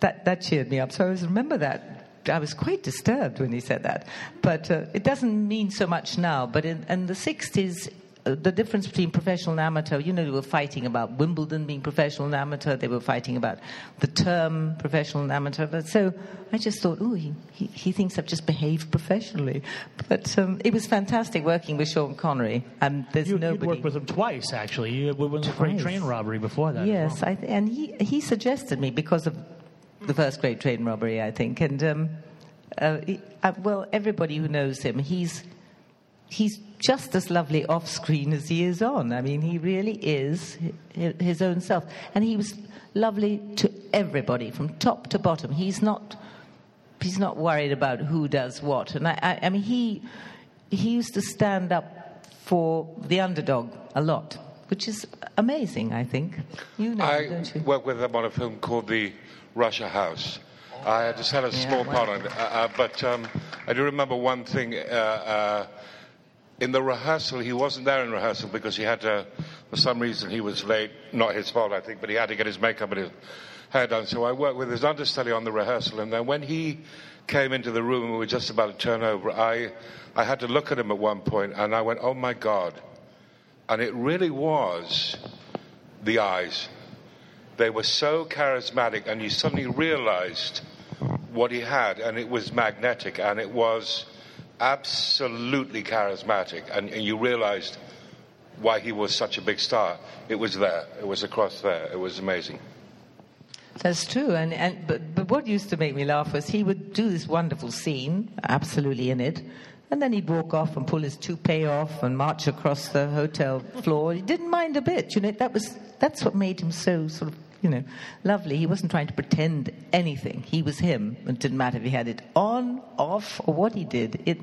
that, that cheered me up. So i always remember that. I was quite disturbed when he said that. But uh, it doesn't mean so much now. But in, in the 60s, uh, the difference between professional and amateur. You know, they were fighting about Wimbledon being professional and amateur. They were fighting about the term professional and amateur. But so I just thought, oh, he, he, he thinks I've just behaved professionally. But um, it was fantastic working with Sean Connery. And there's You, nobody. would worked with him twice, actually. You were with the Great Train Robbery before that. Yes, well. I, and he he suggested me because of the first great train robbery, I think. And um, uh, he, uh, well, everybody who knows him, he's he's just as lovely off screen as he is on. I mean, he really is his own self, and he was lovely to everybody from top to bottom. He's not he's not worried about who does what, and I, I, I mean he he used to stand up for the underdog a lot, which is amazing. I think you know, I don't you? worked with him on a film called The Russia House. I just had a Yeah, small well- part on it, uh, uh, but um, I do remember one thing. Uh, uh, in the rehearsal, he wasn't there in rehearsal because he had to, for some reason, he was late. Not his fault, I think, but he had to get his makeup and his hair done. So I worked with his understudy on the rehearsal, and then when he came into the room and we were just about to turn over, I, I had to look at him at one point, and I went, "Oh my God!" And it really was the eyes. They were so charismatic, and you suddenly realized what he had, and it was magnetic, and it was absolutely charismatic, and, and you realized why he was such a big star. It was there. It was across there. It was amazing. That's true, and, and but, but what used to make me laugh was he would do this wonderful scene, absolutely in it, and then he'd walk off and pull his toupee off and march across the hotel floor. He didn't mind a bit, you know. That was that's what made him so sort of you know lovely. He wasn't trying to pretend anything. He was him. It didn't matter if he had it on, off, or what he did. It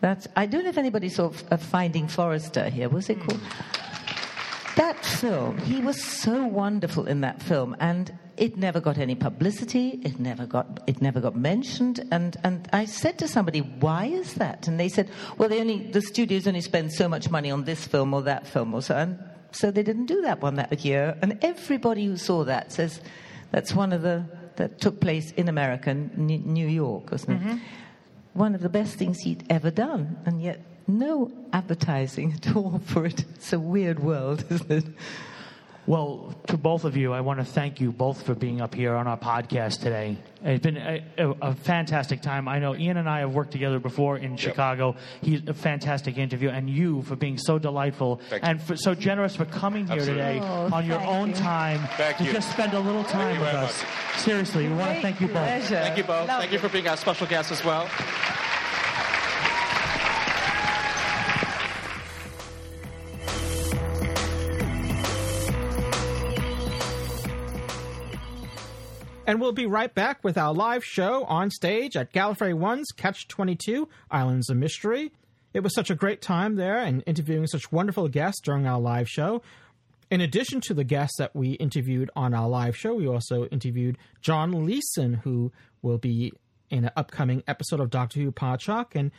that's I don't know if anybody saw uh, Finding Forrester here. Was it called? That film, he was so wonderful in that film, and it never got any publicity. It never got it never got mentioned. And and I said to somebody, "Why is that?" And they said, "Well, they only the studios only spend so much money on this film or that film or so." And so they didn't do that one that year. And everybody who saw that says that's one of the that took place in America, New York, wasn't it? Mm-hmm. One of the best things he'd ever done, and yet no advertising at all for it. It's a weird world, isn't it? Well, to both of you, I want to thank you both for being up here on our podcast today. It's been a, a, a fantastic time. I know Ian and I have worked together before in Chicago. He's a fantastic interview, and you for being so delightful Thank and for, so generous for coming here Absolutely. today Oh, on your own you. time Thank to you. just spend a little time with very us. Seriously, we want to thank you both. pleasure. Thank you both. Thank you for being our special guest as well. And we'll be right back with our live show on stage at Gallifrey One's Catch 22 Islands of Mystery. It was such a great time there and interviewing such wonderful guests during our live show. In addition to the guests that we interviewed on our live show, we also interviewed John Leeson, who will be in an upcoming episode of Doctor Who Podshock, and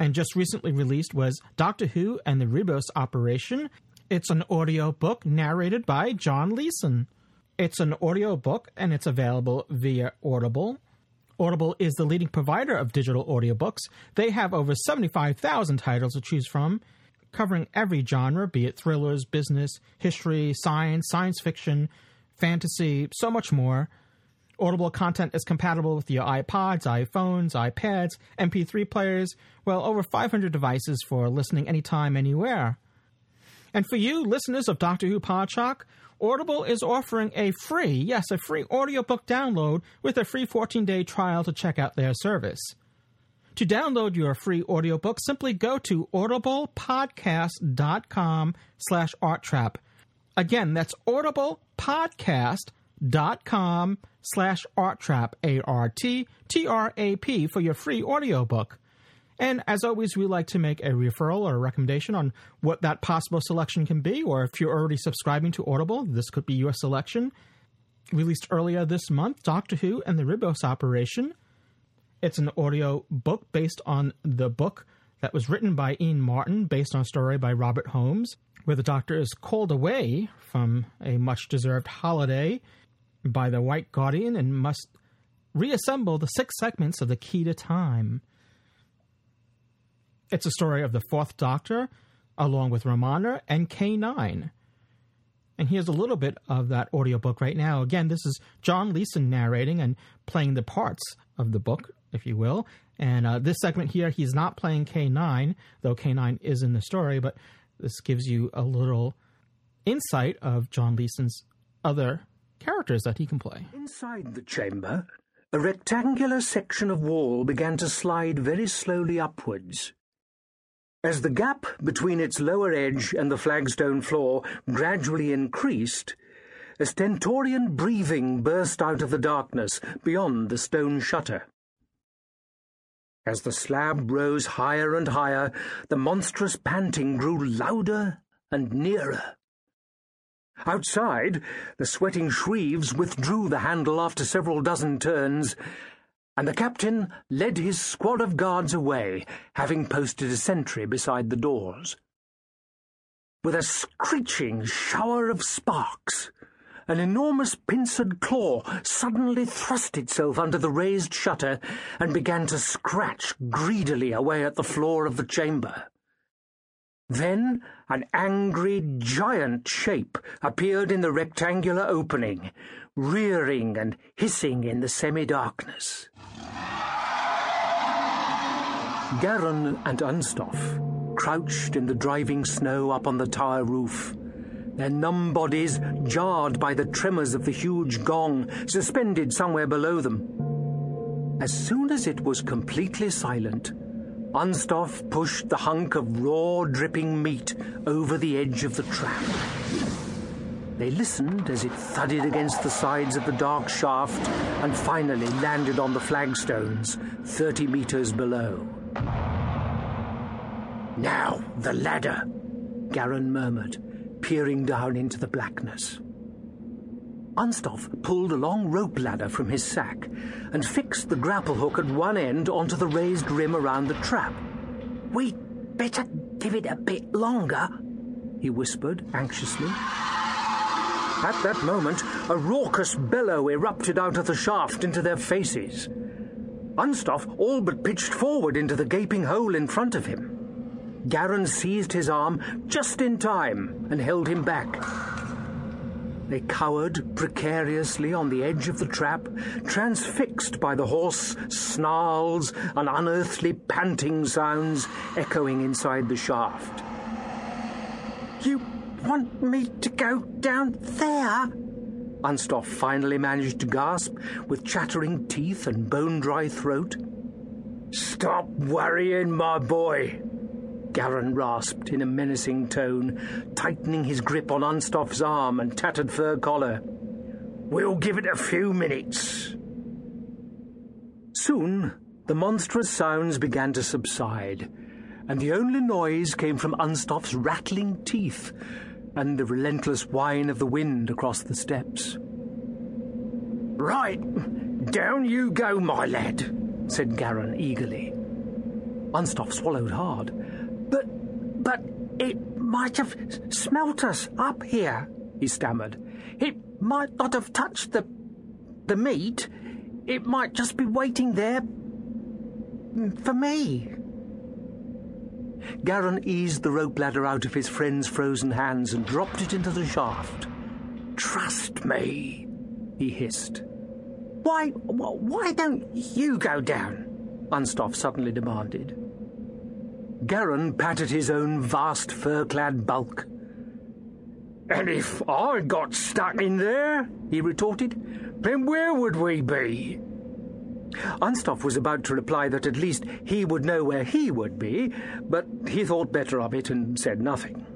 and just recently released was Doctor Who and the Ribos Operation. It's an audio book narrated by John Leeson. It's an audio book and it's available via Audible. Audible is the leading provider of digital audiobooks. They have over 75,000 titles to choose from, covering every genre, be it thrillers, business, history, science, science fiction, fantasy, so much more. Audible content is compatible with your iPods, iPhones, iPads, MP3 players, well, over 500 devices for listening anytime, anywhere. And for you, listeners of Doctor Who Podshock, Audible is offering a free, yes, a free audiobook download with a free 14-day trial to check out their service. To download your free audiobook, simply go to audiblepodcast.com slash arttrap. Again, that's audiblepodcast.com slash arttrap, A-R-T-T-R-A-P, for your free audiobook. And as always, we like to make a referral or a recommendation on what that possible selection can be, or if you're already subscribing to Audible, this could be your selection. Released earlier this month, Doctor Who and the Ribos Operation. It's an audio book based on the book that was written by Ian Marter, based on a story by Robert Holmes, where the Doctor is called away from a much deserved holiday by the White Guardian and must reassemble the six segments of the Key to Time. It's a story of the Fourth Doctor, along with Romana and K9. And here's a little bit of that audiobook right now. Again, this is John Leeson narrating and playing the parts of the book, if you will. And uh, this segment here, he's not playing K9, though K9 is in the story, but this gives you a little insight of John Leeson's other characters that he can play. Inside the chamber, a rectangular section of wall began to slide very slowly upwards. As the gap between its lower edge and the flagstone floor gradually increased, a stentorian breathing burst out of the darkness beyond the stone shutter. As the slab rose higher and higher, the monstrous panting grew louder and nearer. Outside, the sweating Shrieves withdrew the handle after several dozen turns, and the captain led his squad of guards away, having posted a sentry beside the doors. With a screeching shower of sparks, an enormous pincered claw suddenly thrust itself under the raised shutter and began to scratch greedily away at the floor of the chamber. Then an angry giant shape appeared in the rectangular opening, rearing and hissing in the semi-darkness. Garron and Unstoffe crouched in the driving snow up on the tower roof, their numb bodies jarred by the tremors of the huge gong suspended somewhere below them. As soon as it was completely silent, Unstoffe pushed the hunk of raw, dripping meat over the edge of the trap. They listened as it thudded against the sides of the dark shaft and finally landed on the flagstones, 30 meters below. Now, the ladder, Garron murmured, peering down into the blackness. Unstoffe pulled a long rope ladder from his sack and fixed the grapple hook at one end onto the raised rim around the trap. We'd better give it a bit longer, he whispered anxiously. At that moment, a raucous bellow erupted out of the shaft into their faces. Unstoffe all but pitched forward into the gaping hole in front of him. Garron seized his arm just in time and held him back. They cowered precariously on the edge of the trap, transfixed by the hoarse snarls and unearthly panting sounds echoing inside the shaft. You want me to go down there? Unstoffe finally managed to gasp, with chattering teeth and bone dry throat. Stop worrying, my boy, Garron rasped in a menacing tone, tightening his grip on Unstoffe's arm and tattered fur collar. We'll give it a few minutes. Soon, the monstrous sounds began to subside, and the only noise came from Unstoffe's rattling teeth and the relentless whine of the wind across the steps. Right, down you go, my lad, said Garron eagerly. Unstoffe swallowed hard. But, but it might have smelt us up here, he stammered. It might not have touched the, the meat. It might just be waiting there for me. Garron eased the rope ladder out of his friend's frozen hands and dropped it into the shaft. Trust me, he hissed. Why, why don't you go down? Unstoffe suddenly demanded. Garron patted his own vast fur-clad bulk. And if I got stuck in there, he retorted, then where would we be? Unstoffe was about to reply that at least he would know where he would be, but he thought better of it and said nothing.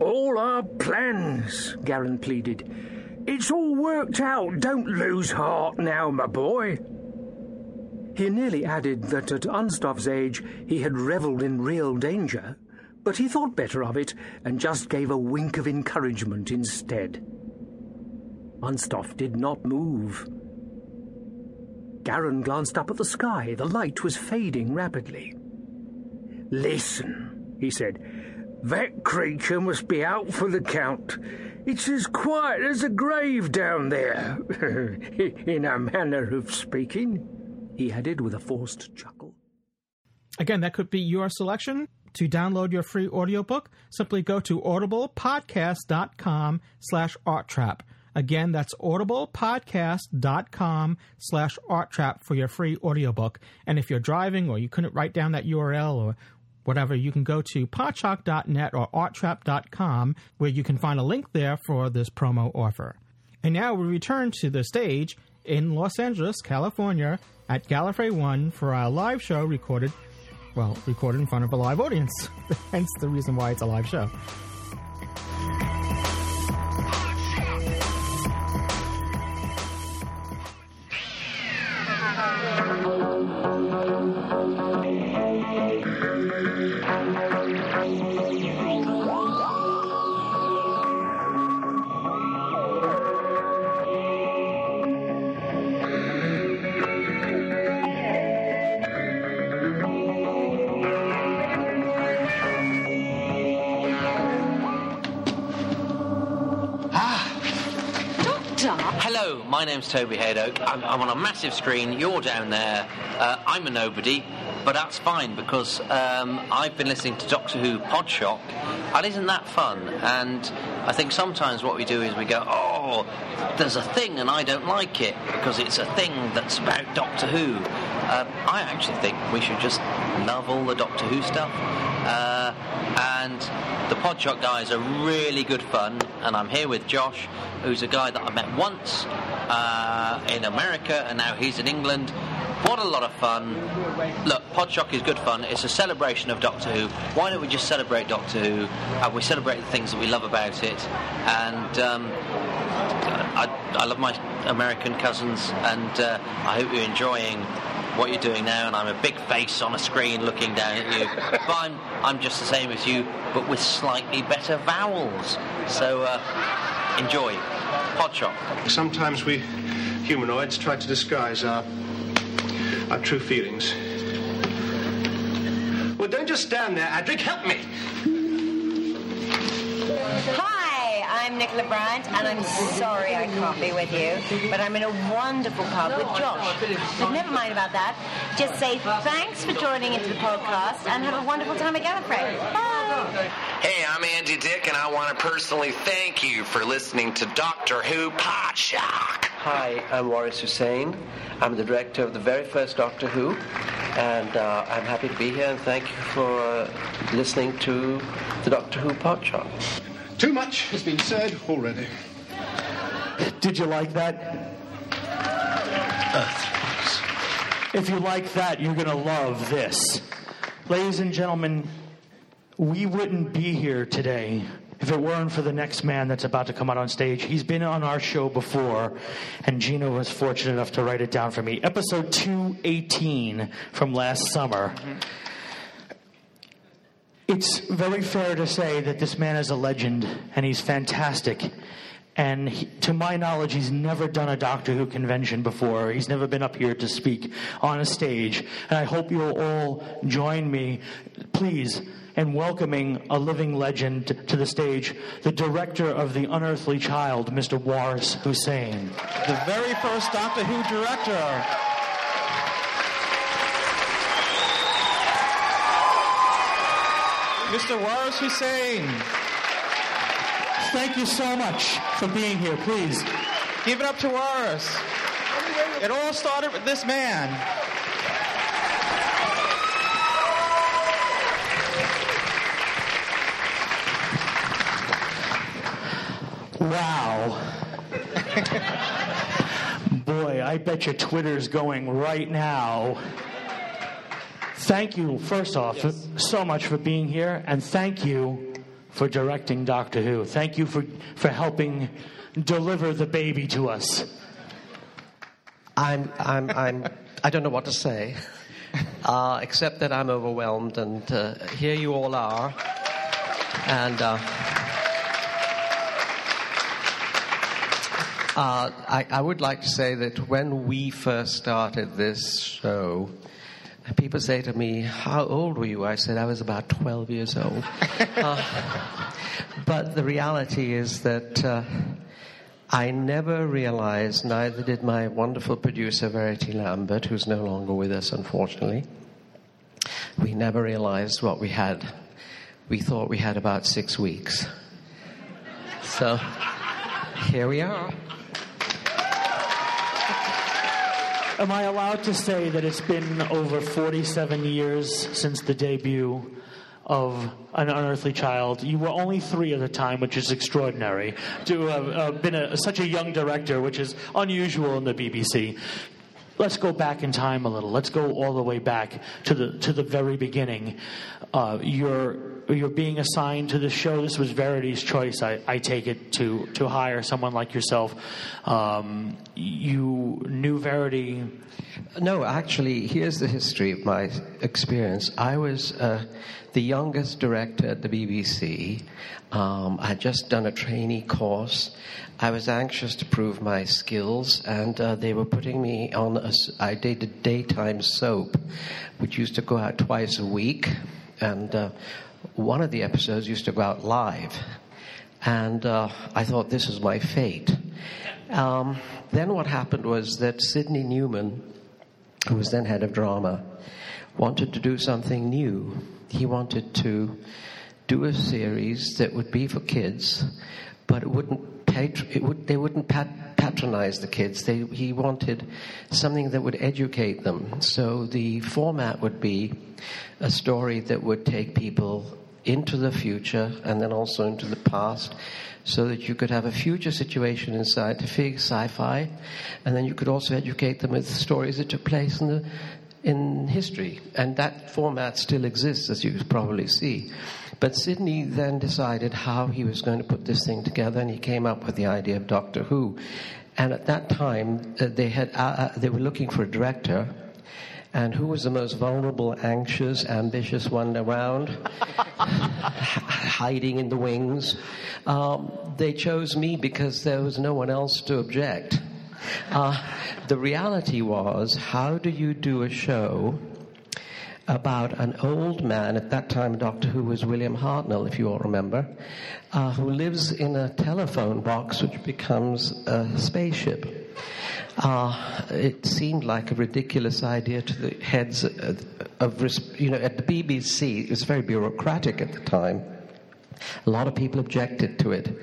All our plans, Garron pleaded. It's all worked out. Don't lose heart now, my boy. He nearly added that at Unstoffe's age he had revelled in real danger, but he thought better of it and just gave a wink of encouragement instead. Unstoffe did not move. Garron glanced up at the sky. The light was fading rapidly. Listen, he said. That creature must be out for the count. It's as quiet as a grave down there, in a manner of speaking he added with a forced chuckle. Again, that could be your selection. To download your free audiobook, simply go to audiblepodcast.com slash arttrap. Again, that's audiblepodcast.com slash arttrap for your free audiobook. And if you're driving or you couldn't write down that URL or whatever, you can go to podshock.net or arttrap.com where you can find a link there for this promo offer. And now we return to the stage in Los Angeles, California at Gallifrey One for our live show recorded, well, recorded in front of a live audience. Hence the reason why it's a live show. My name's Toby Hadoke. I'm, I'm on a massive screen. You're down there. Uh, I'm a nobody, but that's fine because um, I've been listening to Doctor Who Podshock, and isn't that fun? And I think sometimes what we do is we go, oh, there's a thing and I don't like it because it's a thing that's about Doctor Who. Um, I actually think we should just love all the Doctor Who stuff. Uh, and the Podshock guys are really good fun, and I'm here with Josh, who's a guy that I met once uh, in America, and now he's in England. What a lot of fun. Look, Podshock is good fun. It's a celebration of Doctor Who. Why don't we just celebrate Doctor Who? And we celebrate the things that we love about it. And um, I, I love my American cousins, and uh, I hope you're enjoying what you're doing now. And I'm a big face on a screen looking down at you. but I'm, I'm just the same as you, but with slightly better vowels. So uh, enjoy. Podshock. Sometimes we humanoids try to disguise our our true feelings. Well, don't just stand there, Adric. Help me. Hi, I'm Nicola Bryant, and I'm sorry I can't be with you, but I'm in a wonderful pub with Josh. But never mind about that. Just say thanks for joining into the podcast and have a wonderful time at Gallifrey. Bye. Hey, I'm Andy Dick, and I want to personally thank you for listening to Doctor Who Podshock. Hi, I'm Waris Hussein. I'm the director of the very first Doctor Who, and uh, I'm happy to be here and thank you for uh, listening to the Doctor Who Podshock. Too much has been said already. Did you like that? If you like that, you're going to love this. Ladies and gentlemen, we wouldn't be here today if it weren't for the next man that's about to come out on stage. He's been on our show before, and Gino was fortunate enough to write it down for me. Episode 218 from last summer. It's very fair to say that this man is a legend, and he's fantastic. And he, to my knowledge, he's never done a Doctor Who convention before. He's never been up here to speak on a stage. And I hope you'll all join me, please, in welcoming a living legend to the stage, the director of The Unearthly Child, Mr. Waris Hussein. The very first Doctor Who director. Mr. Waris Hussein. Thank you so much for being here, please. Give it up to Waris. It all started with this man. Wow. Boy, I bet your Twitter's going right now. Thank you, first off, so much for being here, and thank you for directing Doctor Who. Thank you for, for helping deliver the baby to us. I'm, I'm, I'm, I don't know what to say, uh, except that I'm overwhelmed, and uh, here you all are. And uh, uh, I, I would like to say that when we first started this show, people say to me, How old were you? I said, I was about 12 years old. uh, but the reality is that uh, I never realized, neither did my wonderful producer, Verity Lambert, who's no longer with us, unfortunately, we never realized what we had. We thought we had about six weeks. So here we are. Am I allowed to say that it's been over 47 years since the debut of An Unearthly Child? You were only three at the time, which is extraordinary. To have uh, been a, such a young director, which is unusual in the BBC. Let's go back in time a little. Let's go all the way back to the to the very beginning. Uh, you're you're being assigned to the show. This was Verity's choice, I, I take it, to to hire someone like yourself. Um, you knew Verity. No, actually, here's the history of my experience. I was uh, the youngest director at the BBC. Um, I had just done a trainee course. I was anxious to prove my skills, and uh, they were putting me on. A, I did a daytime soap, which used to go out twice a week, and uh, one of the episodes used to go out live. And uh, I thought this is my fate. Um, then what happened was that Sydney Newman, who was then head of drama, wanted to do something new. He wanted to do a series that would be for kids, but it wouldn't would, they wouldn't pat- patronize the kids. They, he wanted something that would educate them. So the format would be a story that would take people into the future and then also into the past so that you could have a future situation in scientific sci-fi and then you could also educate them with stories that took place in the in history and that format still exists as you probably see but Sydney then decided how he was going to put this thing together and he came up with the idea of Doctor Who and at that time uh, they had uh, uh they were looking for a director and who was the most vulnerable, anxious, ambitious one around, hiding in the wings. Um, they chose me because there was no one else to object. Uh, the reality was, how do you do a show about an old man, at that time Doctor Who was William Hartnell, if you all remember, uh, who lives in a telephone box which becomes a spaceship? Uh, it seemed like a ridiculous idea to the heads of, of, you know, at the BBC. It was very bureaucratic at the time. A lot of people objected to it.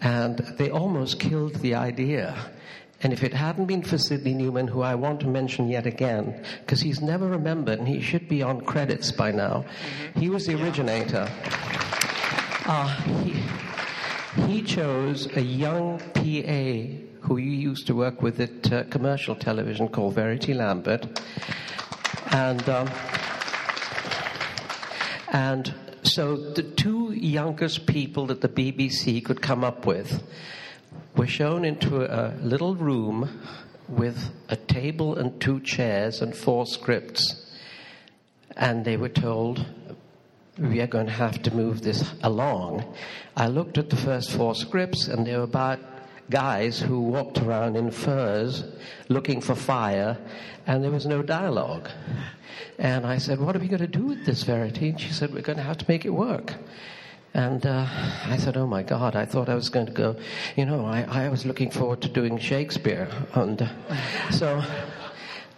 And they almost killed the idea. And if it hadn't been for Sydney Newman, who I want to mention yet again, because he's never remembered and he should be on credits by now, he was the originator. Uh, he, he chose a young PA who you used to work with at uh, commercial television called Verity Lambert. And, um, and so the two youngest people that the BBC could come up with were shown into a little room with a table and two chairs and four scripts. And they were told, we are going to have to move this along. I looked at the first four scripts, and they were about guys who walked around in furs looking for fire, and there was no dialogue. And I said, What are we going to do with this Verity? And she said, We're going to have to make it work. And uh, I said, Oh my God, I thought I was going to go, you know, I, I was looking forward to doing Shakespeare. And uh, so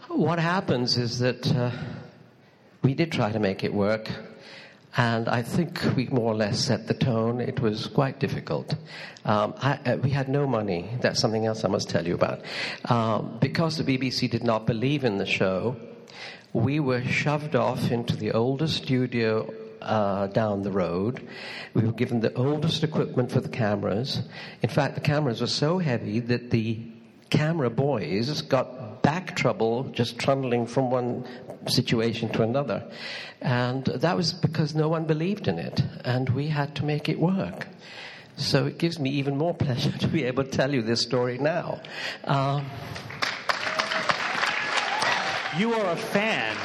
what happens is that uh, we did try to make it work. And I think we more or less set the tone. It was quite difficult. Um, I, uh, we had no money. That's something else I must tell you about. Um, because the BBC did not believe in the show, we were shoved off into the oldest studio uh, down the road. We were given the oldest equipment for the cameras. In fact, the cameras were so heavy that the camera boys got back trouble just trundling from one situation to another. And that was because no one believed in it, and we had to make it work. So it gives me even more pleasure to be able to tell you this story now. Um, you are a fan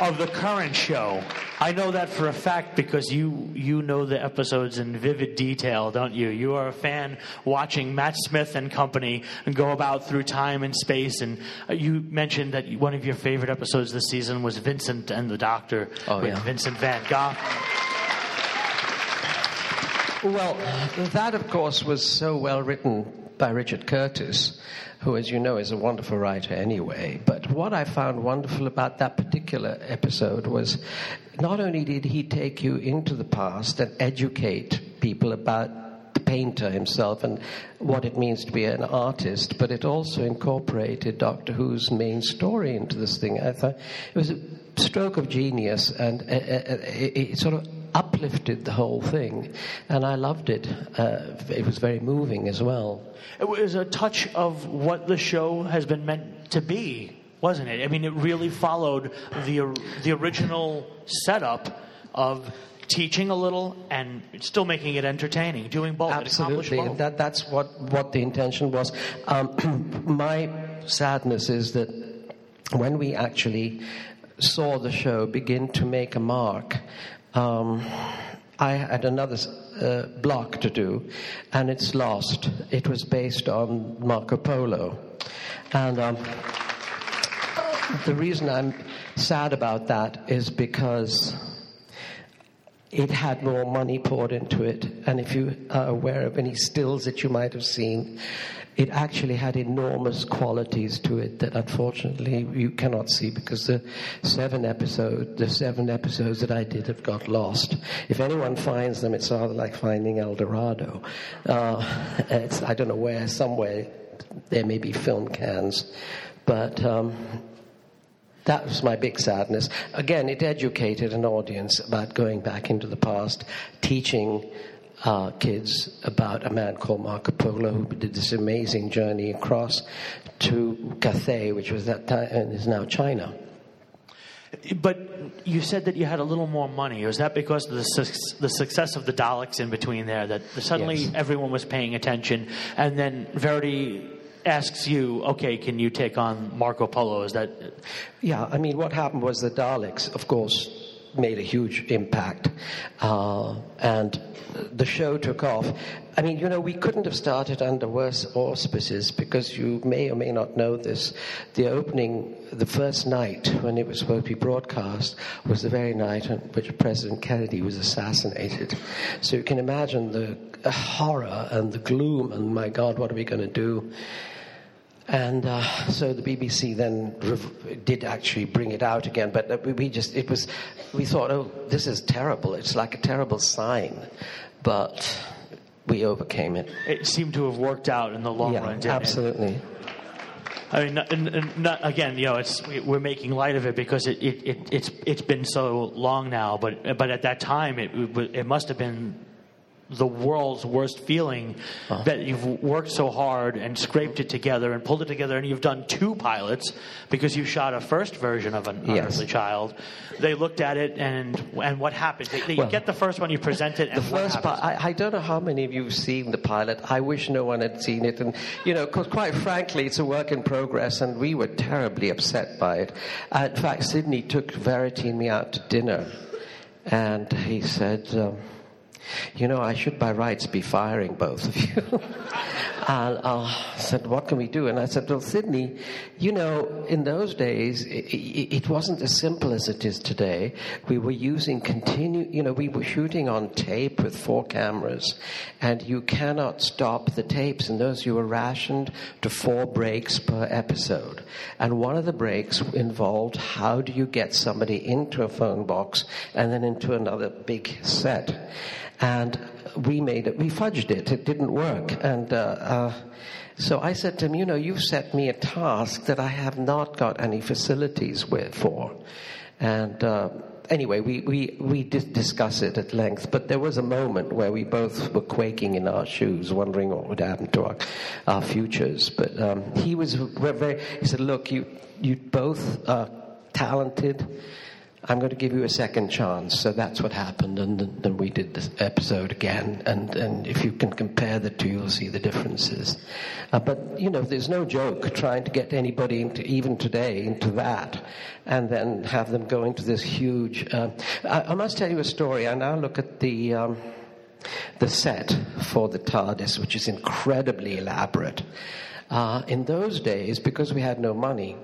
of the current show. I know that for a fact because you you know the episodes in vivid detail, don't you? You are a fan watching Matt Smith and company go about through time and space. And uh, you mentioned that one of your favorite episodes this season was Vincent and the Doctor oh, with yeah. Vincent Van Gogh. Well, that of course was so well written by Richard Curtis, who, as you know, is a wonderful writer anyway. But what I found wonderful about that particular episode was not only did he take you into the past and educate people about the painter himself and what it means to be an artist, but it also incorporated Doctor Who's main story into this thing. I thought it was a stroke of genius, and uh, uh, it, it sort of uplifted the whole thing, and I loved it. Uh, it was very moving as well. It was a touch of what the show has been meant to be, wasn't it? I mean, it really followed the the original setup of teaching a little and still making it entertaining, doing both. Absolutely, both. that, that's what, what the intention was. Um, my sadness is that when we actually saw the show begin to make a mark, um, I had another uh, block to do, and it's lost. It was based on Marco Polo. And um, the reason I'm sad about that is because it had more money poured into it. And if you are aware of any stills that you might have seen, it actually had enormous qualities to it that unfortunately you cannot see because the seven episode the seven episodes that I did have got lost. If anyone finds them, it's rather like finding El Dorado. Uh, I don't know where, somewhere there may be film cans, but. Um, that was my big sadness. Again, it educated an audience about going back into the past, teaching uh, kids about a man called Marco Polo who did this amazing journey across to Cathay, which was that time and is now China. But you said that you had a little more money. Was that because of the, suc- the success of the Daleks in between there? That suddenly Yes. everyone was paying attention, and then Verity asks you, "Okay, can you take on Marco Polo?" Is that Yeah, I mean, what happened was the Daleks, of course, made a huge impact, uh, and the show took off. I mean, you know, we couldn't have started under worse auspices because you may or may not know this. The opening, the first night when it was supposed to be broadcast, was the very night on which President Kennedy was assassinated. So you can imagine the horror and the gloom, and my God, what are we going to do? And uh, so the BBC then rev- did actually bring it out again, but uh, we, just, it was, we thought, oh, this is terrible. It's like a terrible sign. But we overcame it. it seemed to have worked out in the long yeah, run? Didn't it? absolutely. I mean, and, and not, again, you know, it's we- we're making light of it because it, it, it it's it's been so long now. But but at that time, it it must have been the world's worst feeling Uh-huh. that you've worked so hard and scraped it together and pulled it together, and you've done two pilots because you shot a first version of an Yes. Unearthly Child. They looked at it, and and what happened? They, they Well, get the first one, you present it, and The first part, I, I don't know how many of you have seen the pilot. I wish no one had seen it. And, you know, 'cause quite frankly, it's a work in progress, and we were terribly upset by it. Uh, in fact, Sydney took Verity and me out to dinner, and he said, um, you know, I should by rights be firing both of you. and uh, I said, what can we do? And I said, well, Sydney, you know, in those days, it, it, it wasn't as simple as it is today. We were using continue, you know, we were shooting on tape with four cameras, and you cannot stop the tapes. And those you were rationed to four breaks per episode. And one of the breaks involved how do you get somebody into a phone box and then into another big set and we made it, we fudged it. It didn't work. And uh, uh, so I said to him, You know, you've set me a task that I have not got any facilities with, for. And uh, anyway, we, we, we did discuss it at length, but there was a moment where we both were quaking in our shoes, wondering what would happen to our, our futures. But um, he was very, he said, Look, you, you both are talented. I'm going to give you a second chance. So that's what happened, and then, we did this episode again. And, and if you can compare the two, you'll see the differences. Uh, but you know, there's no joke trying to get anybody into even today into that, and then have them go into this huge. Uh, I, I must tell you a story. I now look at the. Um, the set for the TARDIS, which is incredibly elaborate. Uh, in those days, because we had no money,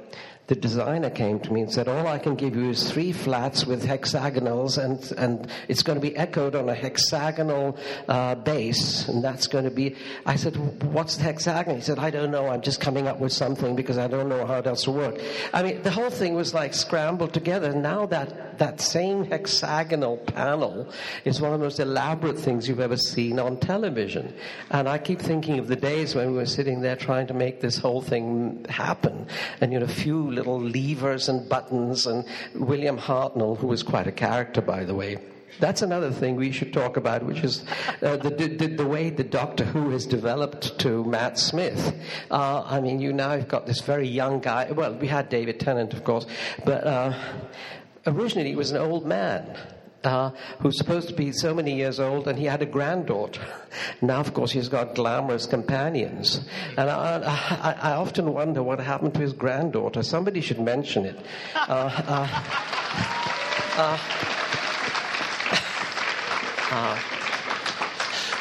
the designer came to me and said, All I can give you is three flats with hexagonals, and, and it's going to be echoed on a hexagonal uh, base, and that's going to be. I said, What's the hexagon? He said, I don't know. I'm just coming up with something because I don't know how it else to work. I mean, the whole thing was like scrambled together. Now that, that same hexagonal panel is one of the most elaborate things you've ever seen on television. And I keep thinking of the days when we were sitting there trying to make this whole thing happen. And, you know, few little levers and buttons, and William Hartnell, who was quite a character, by the way. That's another thing we should talk about, which is uh, the, the, the, way the Doctor Who has developed to Matt Smith. Uh, I mean, you now have got this very young guy. Well, we had David Tennant, of course, but uh, originally he was an old man uh, who's supposed to be so many years old, and he had a granddaughter. Now, of course, he's got glamorous companions. And I, I, I often wonder what happened to his granddaughter. Somebody should mention it. Uh, uh, uh, uh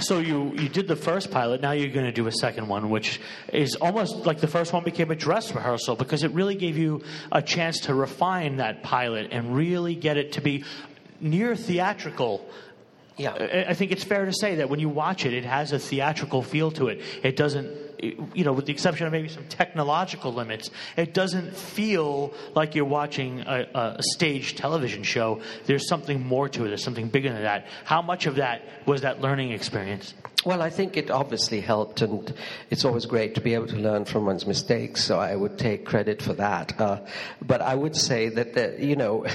so you, you did the first pilot, now you're going to do a second one, which is almost like the first one became a dress rehearsal because it really gave you a chance to refine that pilot and really get it to be near theatrical. Yeah. I think it's fair to say that when you watch it, it has a theatrical feel to it. It doesn't, you know, with the exception of maybe some technological limits, it doesn't feel like you're watching a, a stage television show. There's something more to it. There's something bigger than that. How much of that was that learning experience? Well, I think it obviously helped, and it's always great to be able to learn from one's mistakes. So I would take credit for that. Uh, but I would say that, the, you know,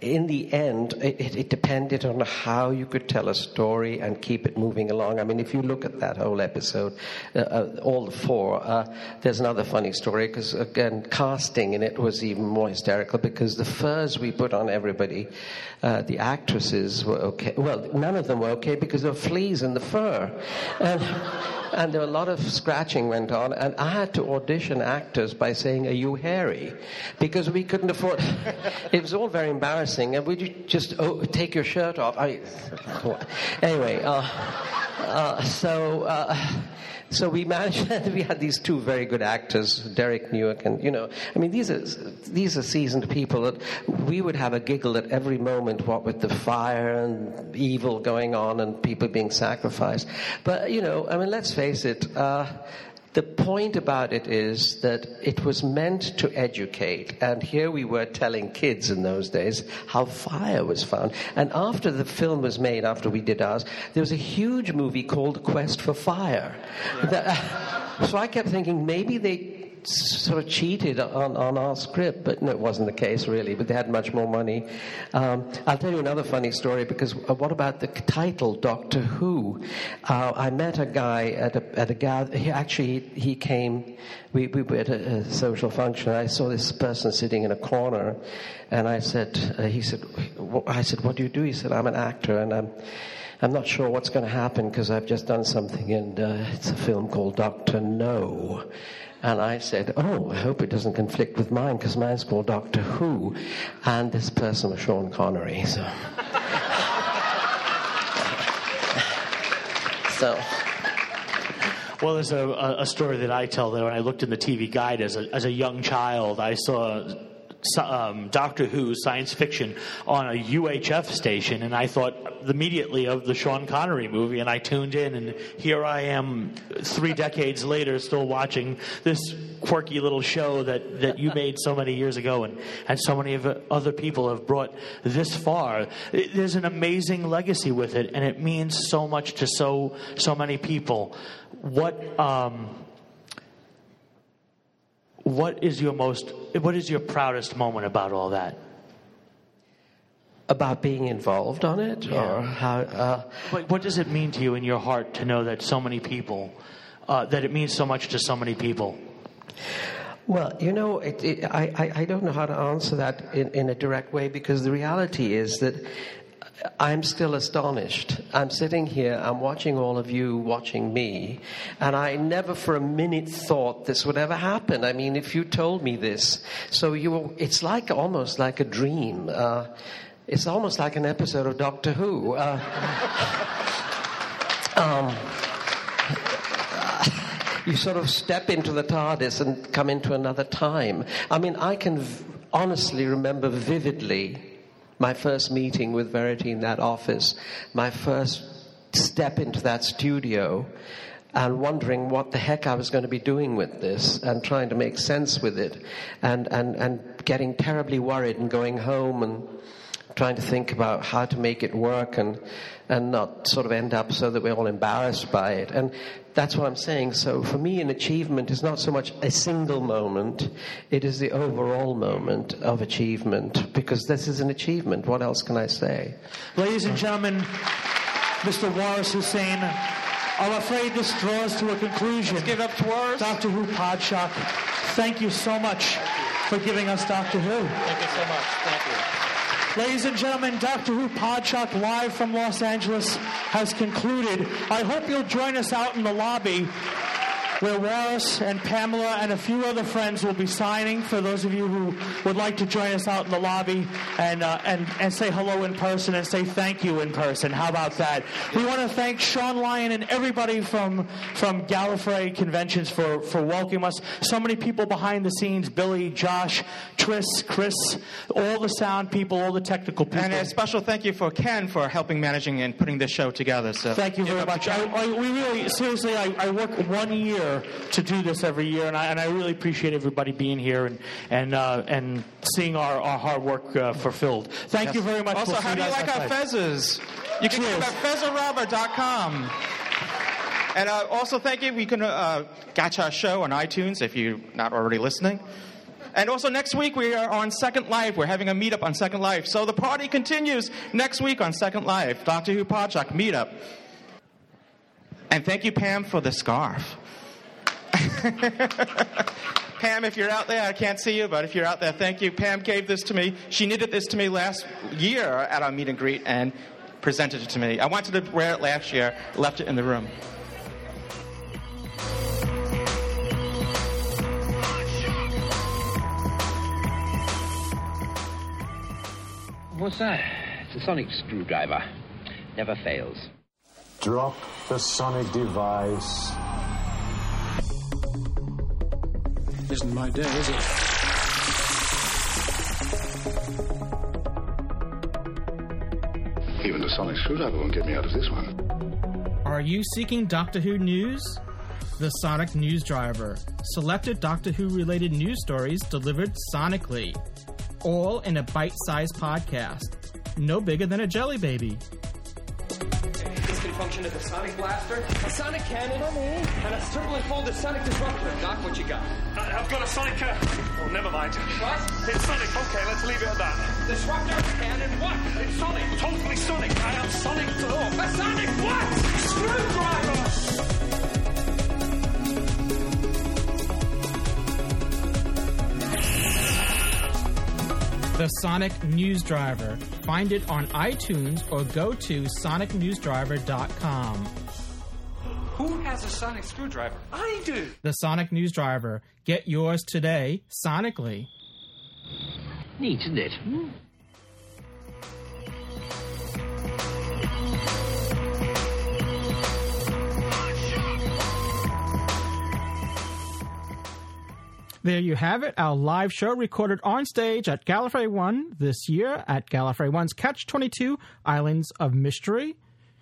in the end, it, it, depended on how you could tell a story and keep it moving along. I mean, if you look at that whole episode, uh, uh, all the four, uh, there's another funny story because, again, casting in it was even more hysterical because the furs we put on everybody, uh, the actresses were okay. Well, none of them were okay because there were fleas in the fur. And, and there were a lot of scratching went on, and I had to audition actors by saying, "Are you hairy?" Because we couldn't afford. it was all very embarrassing, and would you just oh, take your shirt off? I, anyway, uh, uh, so. So we managed. we had these two very good actors, Derek Newark, and you know, I mean, these are these are seasoned people that we would have a giggle at every moment. What with the fire and evil going on and people being sacrificed, but you know, I mean, let's face it. Uh, the point about it is that it was meant to educate, and here we were telling kids in those days how fire was found. And after the film was made, after we did ours, there was a huge movie called Quest for Fire. Yeah. That, so I kept thinking maybe they sort of cheated on, on our script, but no, it wasn't the case really. But they had much more money. Um, I'll tell you another funny story because uh, what about the title Doctor Who? Uh, I met a guy at a at a actually he came. We we were at a, a, social function. I saw this person sitting in a corner, and I said, uh, he said, I said, what do you do? He said, I'm an actor, and I'm. I'm not sure what's going to happen because I've just done something, and uh, it's a film called Doctor No. And I said, Oh, I hope it doesn't conflict with mine because mine's called Doctor Who. And this person was Sean Connery. So. so. Well, there's a, a, story that I tell that when I looked in the TV guide as a, as a young child, I saw um, Doctor Who science fiction on a UHF station, and I thought immediately of the Sean Connery movie, and I tuned in, and here I am, three decades later, still watching this quirky little show that, that you made so many years ago, and, and so many of other people have brought this far. There's an amazing legacy with it, and it means so much to so so many people. What um, what is your most what is your proudest moment about all that? About being involved on it? Yeah. or how uh, what, what, does it mean to you in your heart to know that so many people uh, that it means so much to so many people? Well, you know, it, it, I, I don't know how to answer that in, in a direct way because the reality is that I'm still astonished. I'm sitting here, I'm watching all of you watching me, and I never for a minute thought this would ever happen. I mean, if you told me this, so you, it's like almost like a dream. Uh, it's almost like an episode of Doctor Who. Uh, um, you sort of step into the TARDIS and come into another time. I mean, I can v- honestly remember vividly my first meeting with Verity in that office, my first step into that studio, and wondering what the heck I was going to be doing with this and trying to make sense with it, and, and, and getting terribly worried and going home and trying to think about how to make it work and, and not sort of end up so that we're all embarrassed by it. And that's what I'm saying. So for me, an achievement is not so much a single moment, it is the overall moment of achievement because this is an achievement. What else can I say? Ladies and gentlemen, Mr. Waris Hussein, I'm afraid this draws to a conclusion. Let's give up to Waris. Doctor Who Podshock, thank you so much for giving us Doctor Who. Thank you so much. Thank you. Ladies and gentlemen, Doctor Who Podshock live from Los Angeles has concluded. I hope you'll join us out in the lobby where Waris and Pamela and a few other friends will be signing for those of you who would like to join us out in the lobby and, uh, and, and say hello in person and say thank you in person. How about that? We want to thank Sean Lyon and everybody from, from Gallifrey Conventions for, for welcoming us. So many people behind the scenes Billy, Josh, Tris, Chris, all the sound people, all the technical people. And a special thank you for Ken for helping managing and putting this show together. So Thank you very much. I, I, we really, seriously, I, I work one year to do this every year, and I, and I really appreciate everybody being here and and uh, and seeing our, our hard work uh, fulfilled. Thank Yes. you very much. Also, We'll how do you like our fezzes? You can get them at fezzerubber.com. And uh, also, thank you. You can uh, catch our show on iTunes if you're not already listening. And also, next week we are on Second Life. We're having a meetup on Second Life. So the party continues next week on Second Life. Doctor Who Podshock meetup. And thank you, Pam, for the scarf. Pam, if you're out there, I can't see you, but if you're out there, thank you. Pam gave this to me. She knitted this to me last year at our meet and greet and presented it to me. I wanted to wear it last year, left it in the room. What's that? It's a sonic screwdriver. Never fails. Drop the sonic device. Isn't my day, is it? Even the sonic screwdriver won't get me out of this one. Are you seeking Doctor Who news? The Sonic News Driver. Selected Doctor Who related news stories delivered sonically. All in a bite sized podcast. No bigger than a jelly baby. This can function as a sonic blaster, a sonic cannon, and a triply folded sonic disruptor. Doc, what you got? I've got a sonic. Uh, oh, never mind. What? It's sonic. Okay, let's leave it at that. Disruptor, cannon, what? It's sonic. Totally sonic. I am sonic. Oh, A sonic what? Screwdriver! The Sonic News Driver. Find it on iTunes or go to sonicnewsdriver.com. Who has a sonic screwdriver? I do. The Sonic News Driver. Get yours today, sonically. Neat, isn't it? Hmm? There you have it, our live show recorded on stage at Gallifrey 1 this year at Gallifrey 1's Catch 22 Islands of Mystery.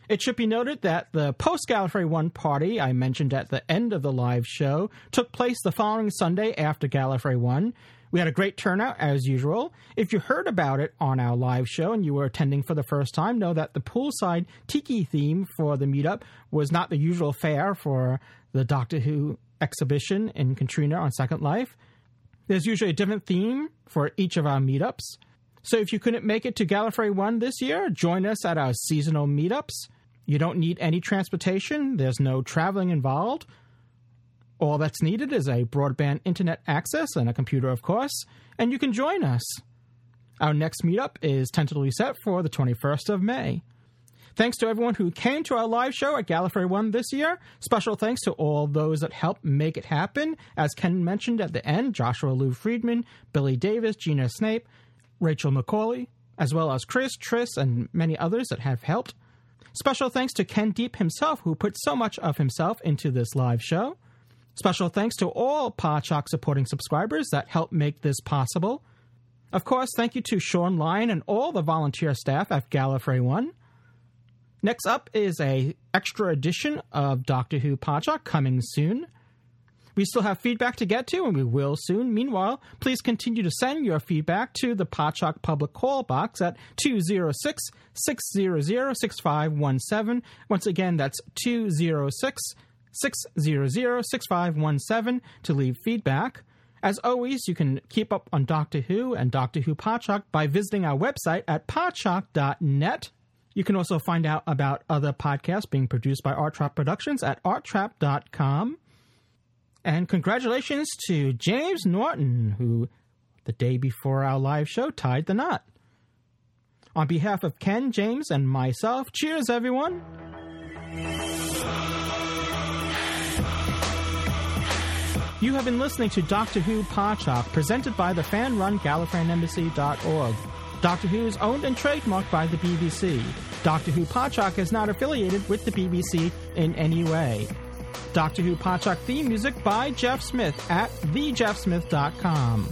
It should be noted that the post Gallifrey 1 party I mentioned at the end of the live show took place the following Sunday after Gallifrey 1. We had a great turnout as usual. If you heard about it on our live show and you were attending for the first time, know that the poolside tiki theme for the meetup was not the usual fare for the Doctor Who exhibition in Katrina on Second Life. There's usually a different theme for each of our meetups. So if you couldn't make it to Gallifrey 1 this year, join us at our seasonal meetups. You don't need any transportation, there's no traveling involved. All that's needed is a broadband internet access and a computer, of course, and you can join us. Our next meetup is tentatively set for the 21st of May. Thanks to everyone who came to our live show at Gallifrey 1 this year. Special thanks to all those that helped make it happen. As Ken mentioned at the end, Joshua Lou Friedman, Billy Davis, Gina Snape, Rachel McCauley, as well as Chris, Tris, and many others that have helped. Special thanks to Ken Deep himself, who put so much of himself into this live show. Special thanks to all Podshock supporting subscribers that helped make this possible. Of course, thank you to Sean Lyon and all the volunteer staff at Gallifrey One. Next up is a extra edition of Doctor Who Podshock coming soon. We still have feedback to get to, and we will soon. Meanwhile, please continue to send your feedback to the Podshock public call box at 206 600 6517. Once again, that's 206 600 6517 to leave feedback. As always, you can keep up on Doctor Who and Doctor Who Podshock by visiting our website at podshock.net. You can also find out about other podcasts being produced by Art Trap Productions at arttrap.com. And congratulations to James Norton, who, the day before our live show, tied the knot. On behalf of Ken, James, and myself, cheers, everyone. You have been listening to Doctor Who Podshock, presented by the fan-run GallifreyanEmbassy.org. Doctor Who is owned and trademarked by the BBC. Doctor Who Podshock is not affiliated with the BBC in any way. Doctor Who Podshock theme music by Jeff Smith at thejeffsmith.com.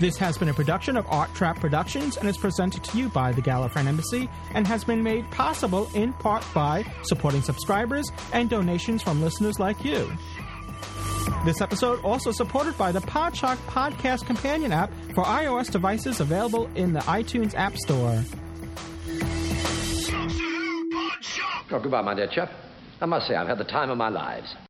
This has been a production of Art Trap Productions and is presented to you by the Gallifreyan Embassy and has been made possible in part by supporting subscribers and donations from listeners like you. This episode also supported by the Podshock Podcast Companion app for iOS devices available in the iTunes App Store. Oh, goodbye, my dear chap. I must say, I've had the time of my lives.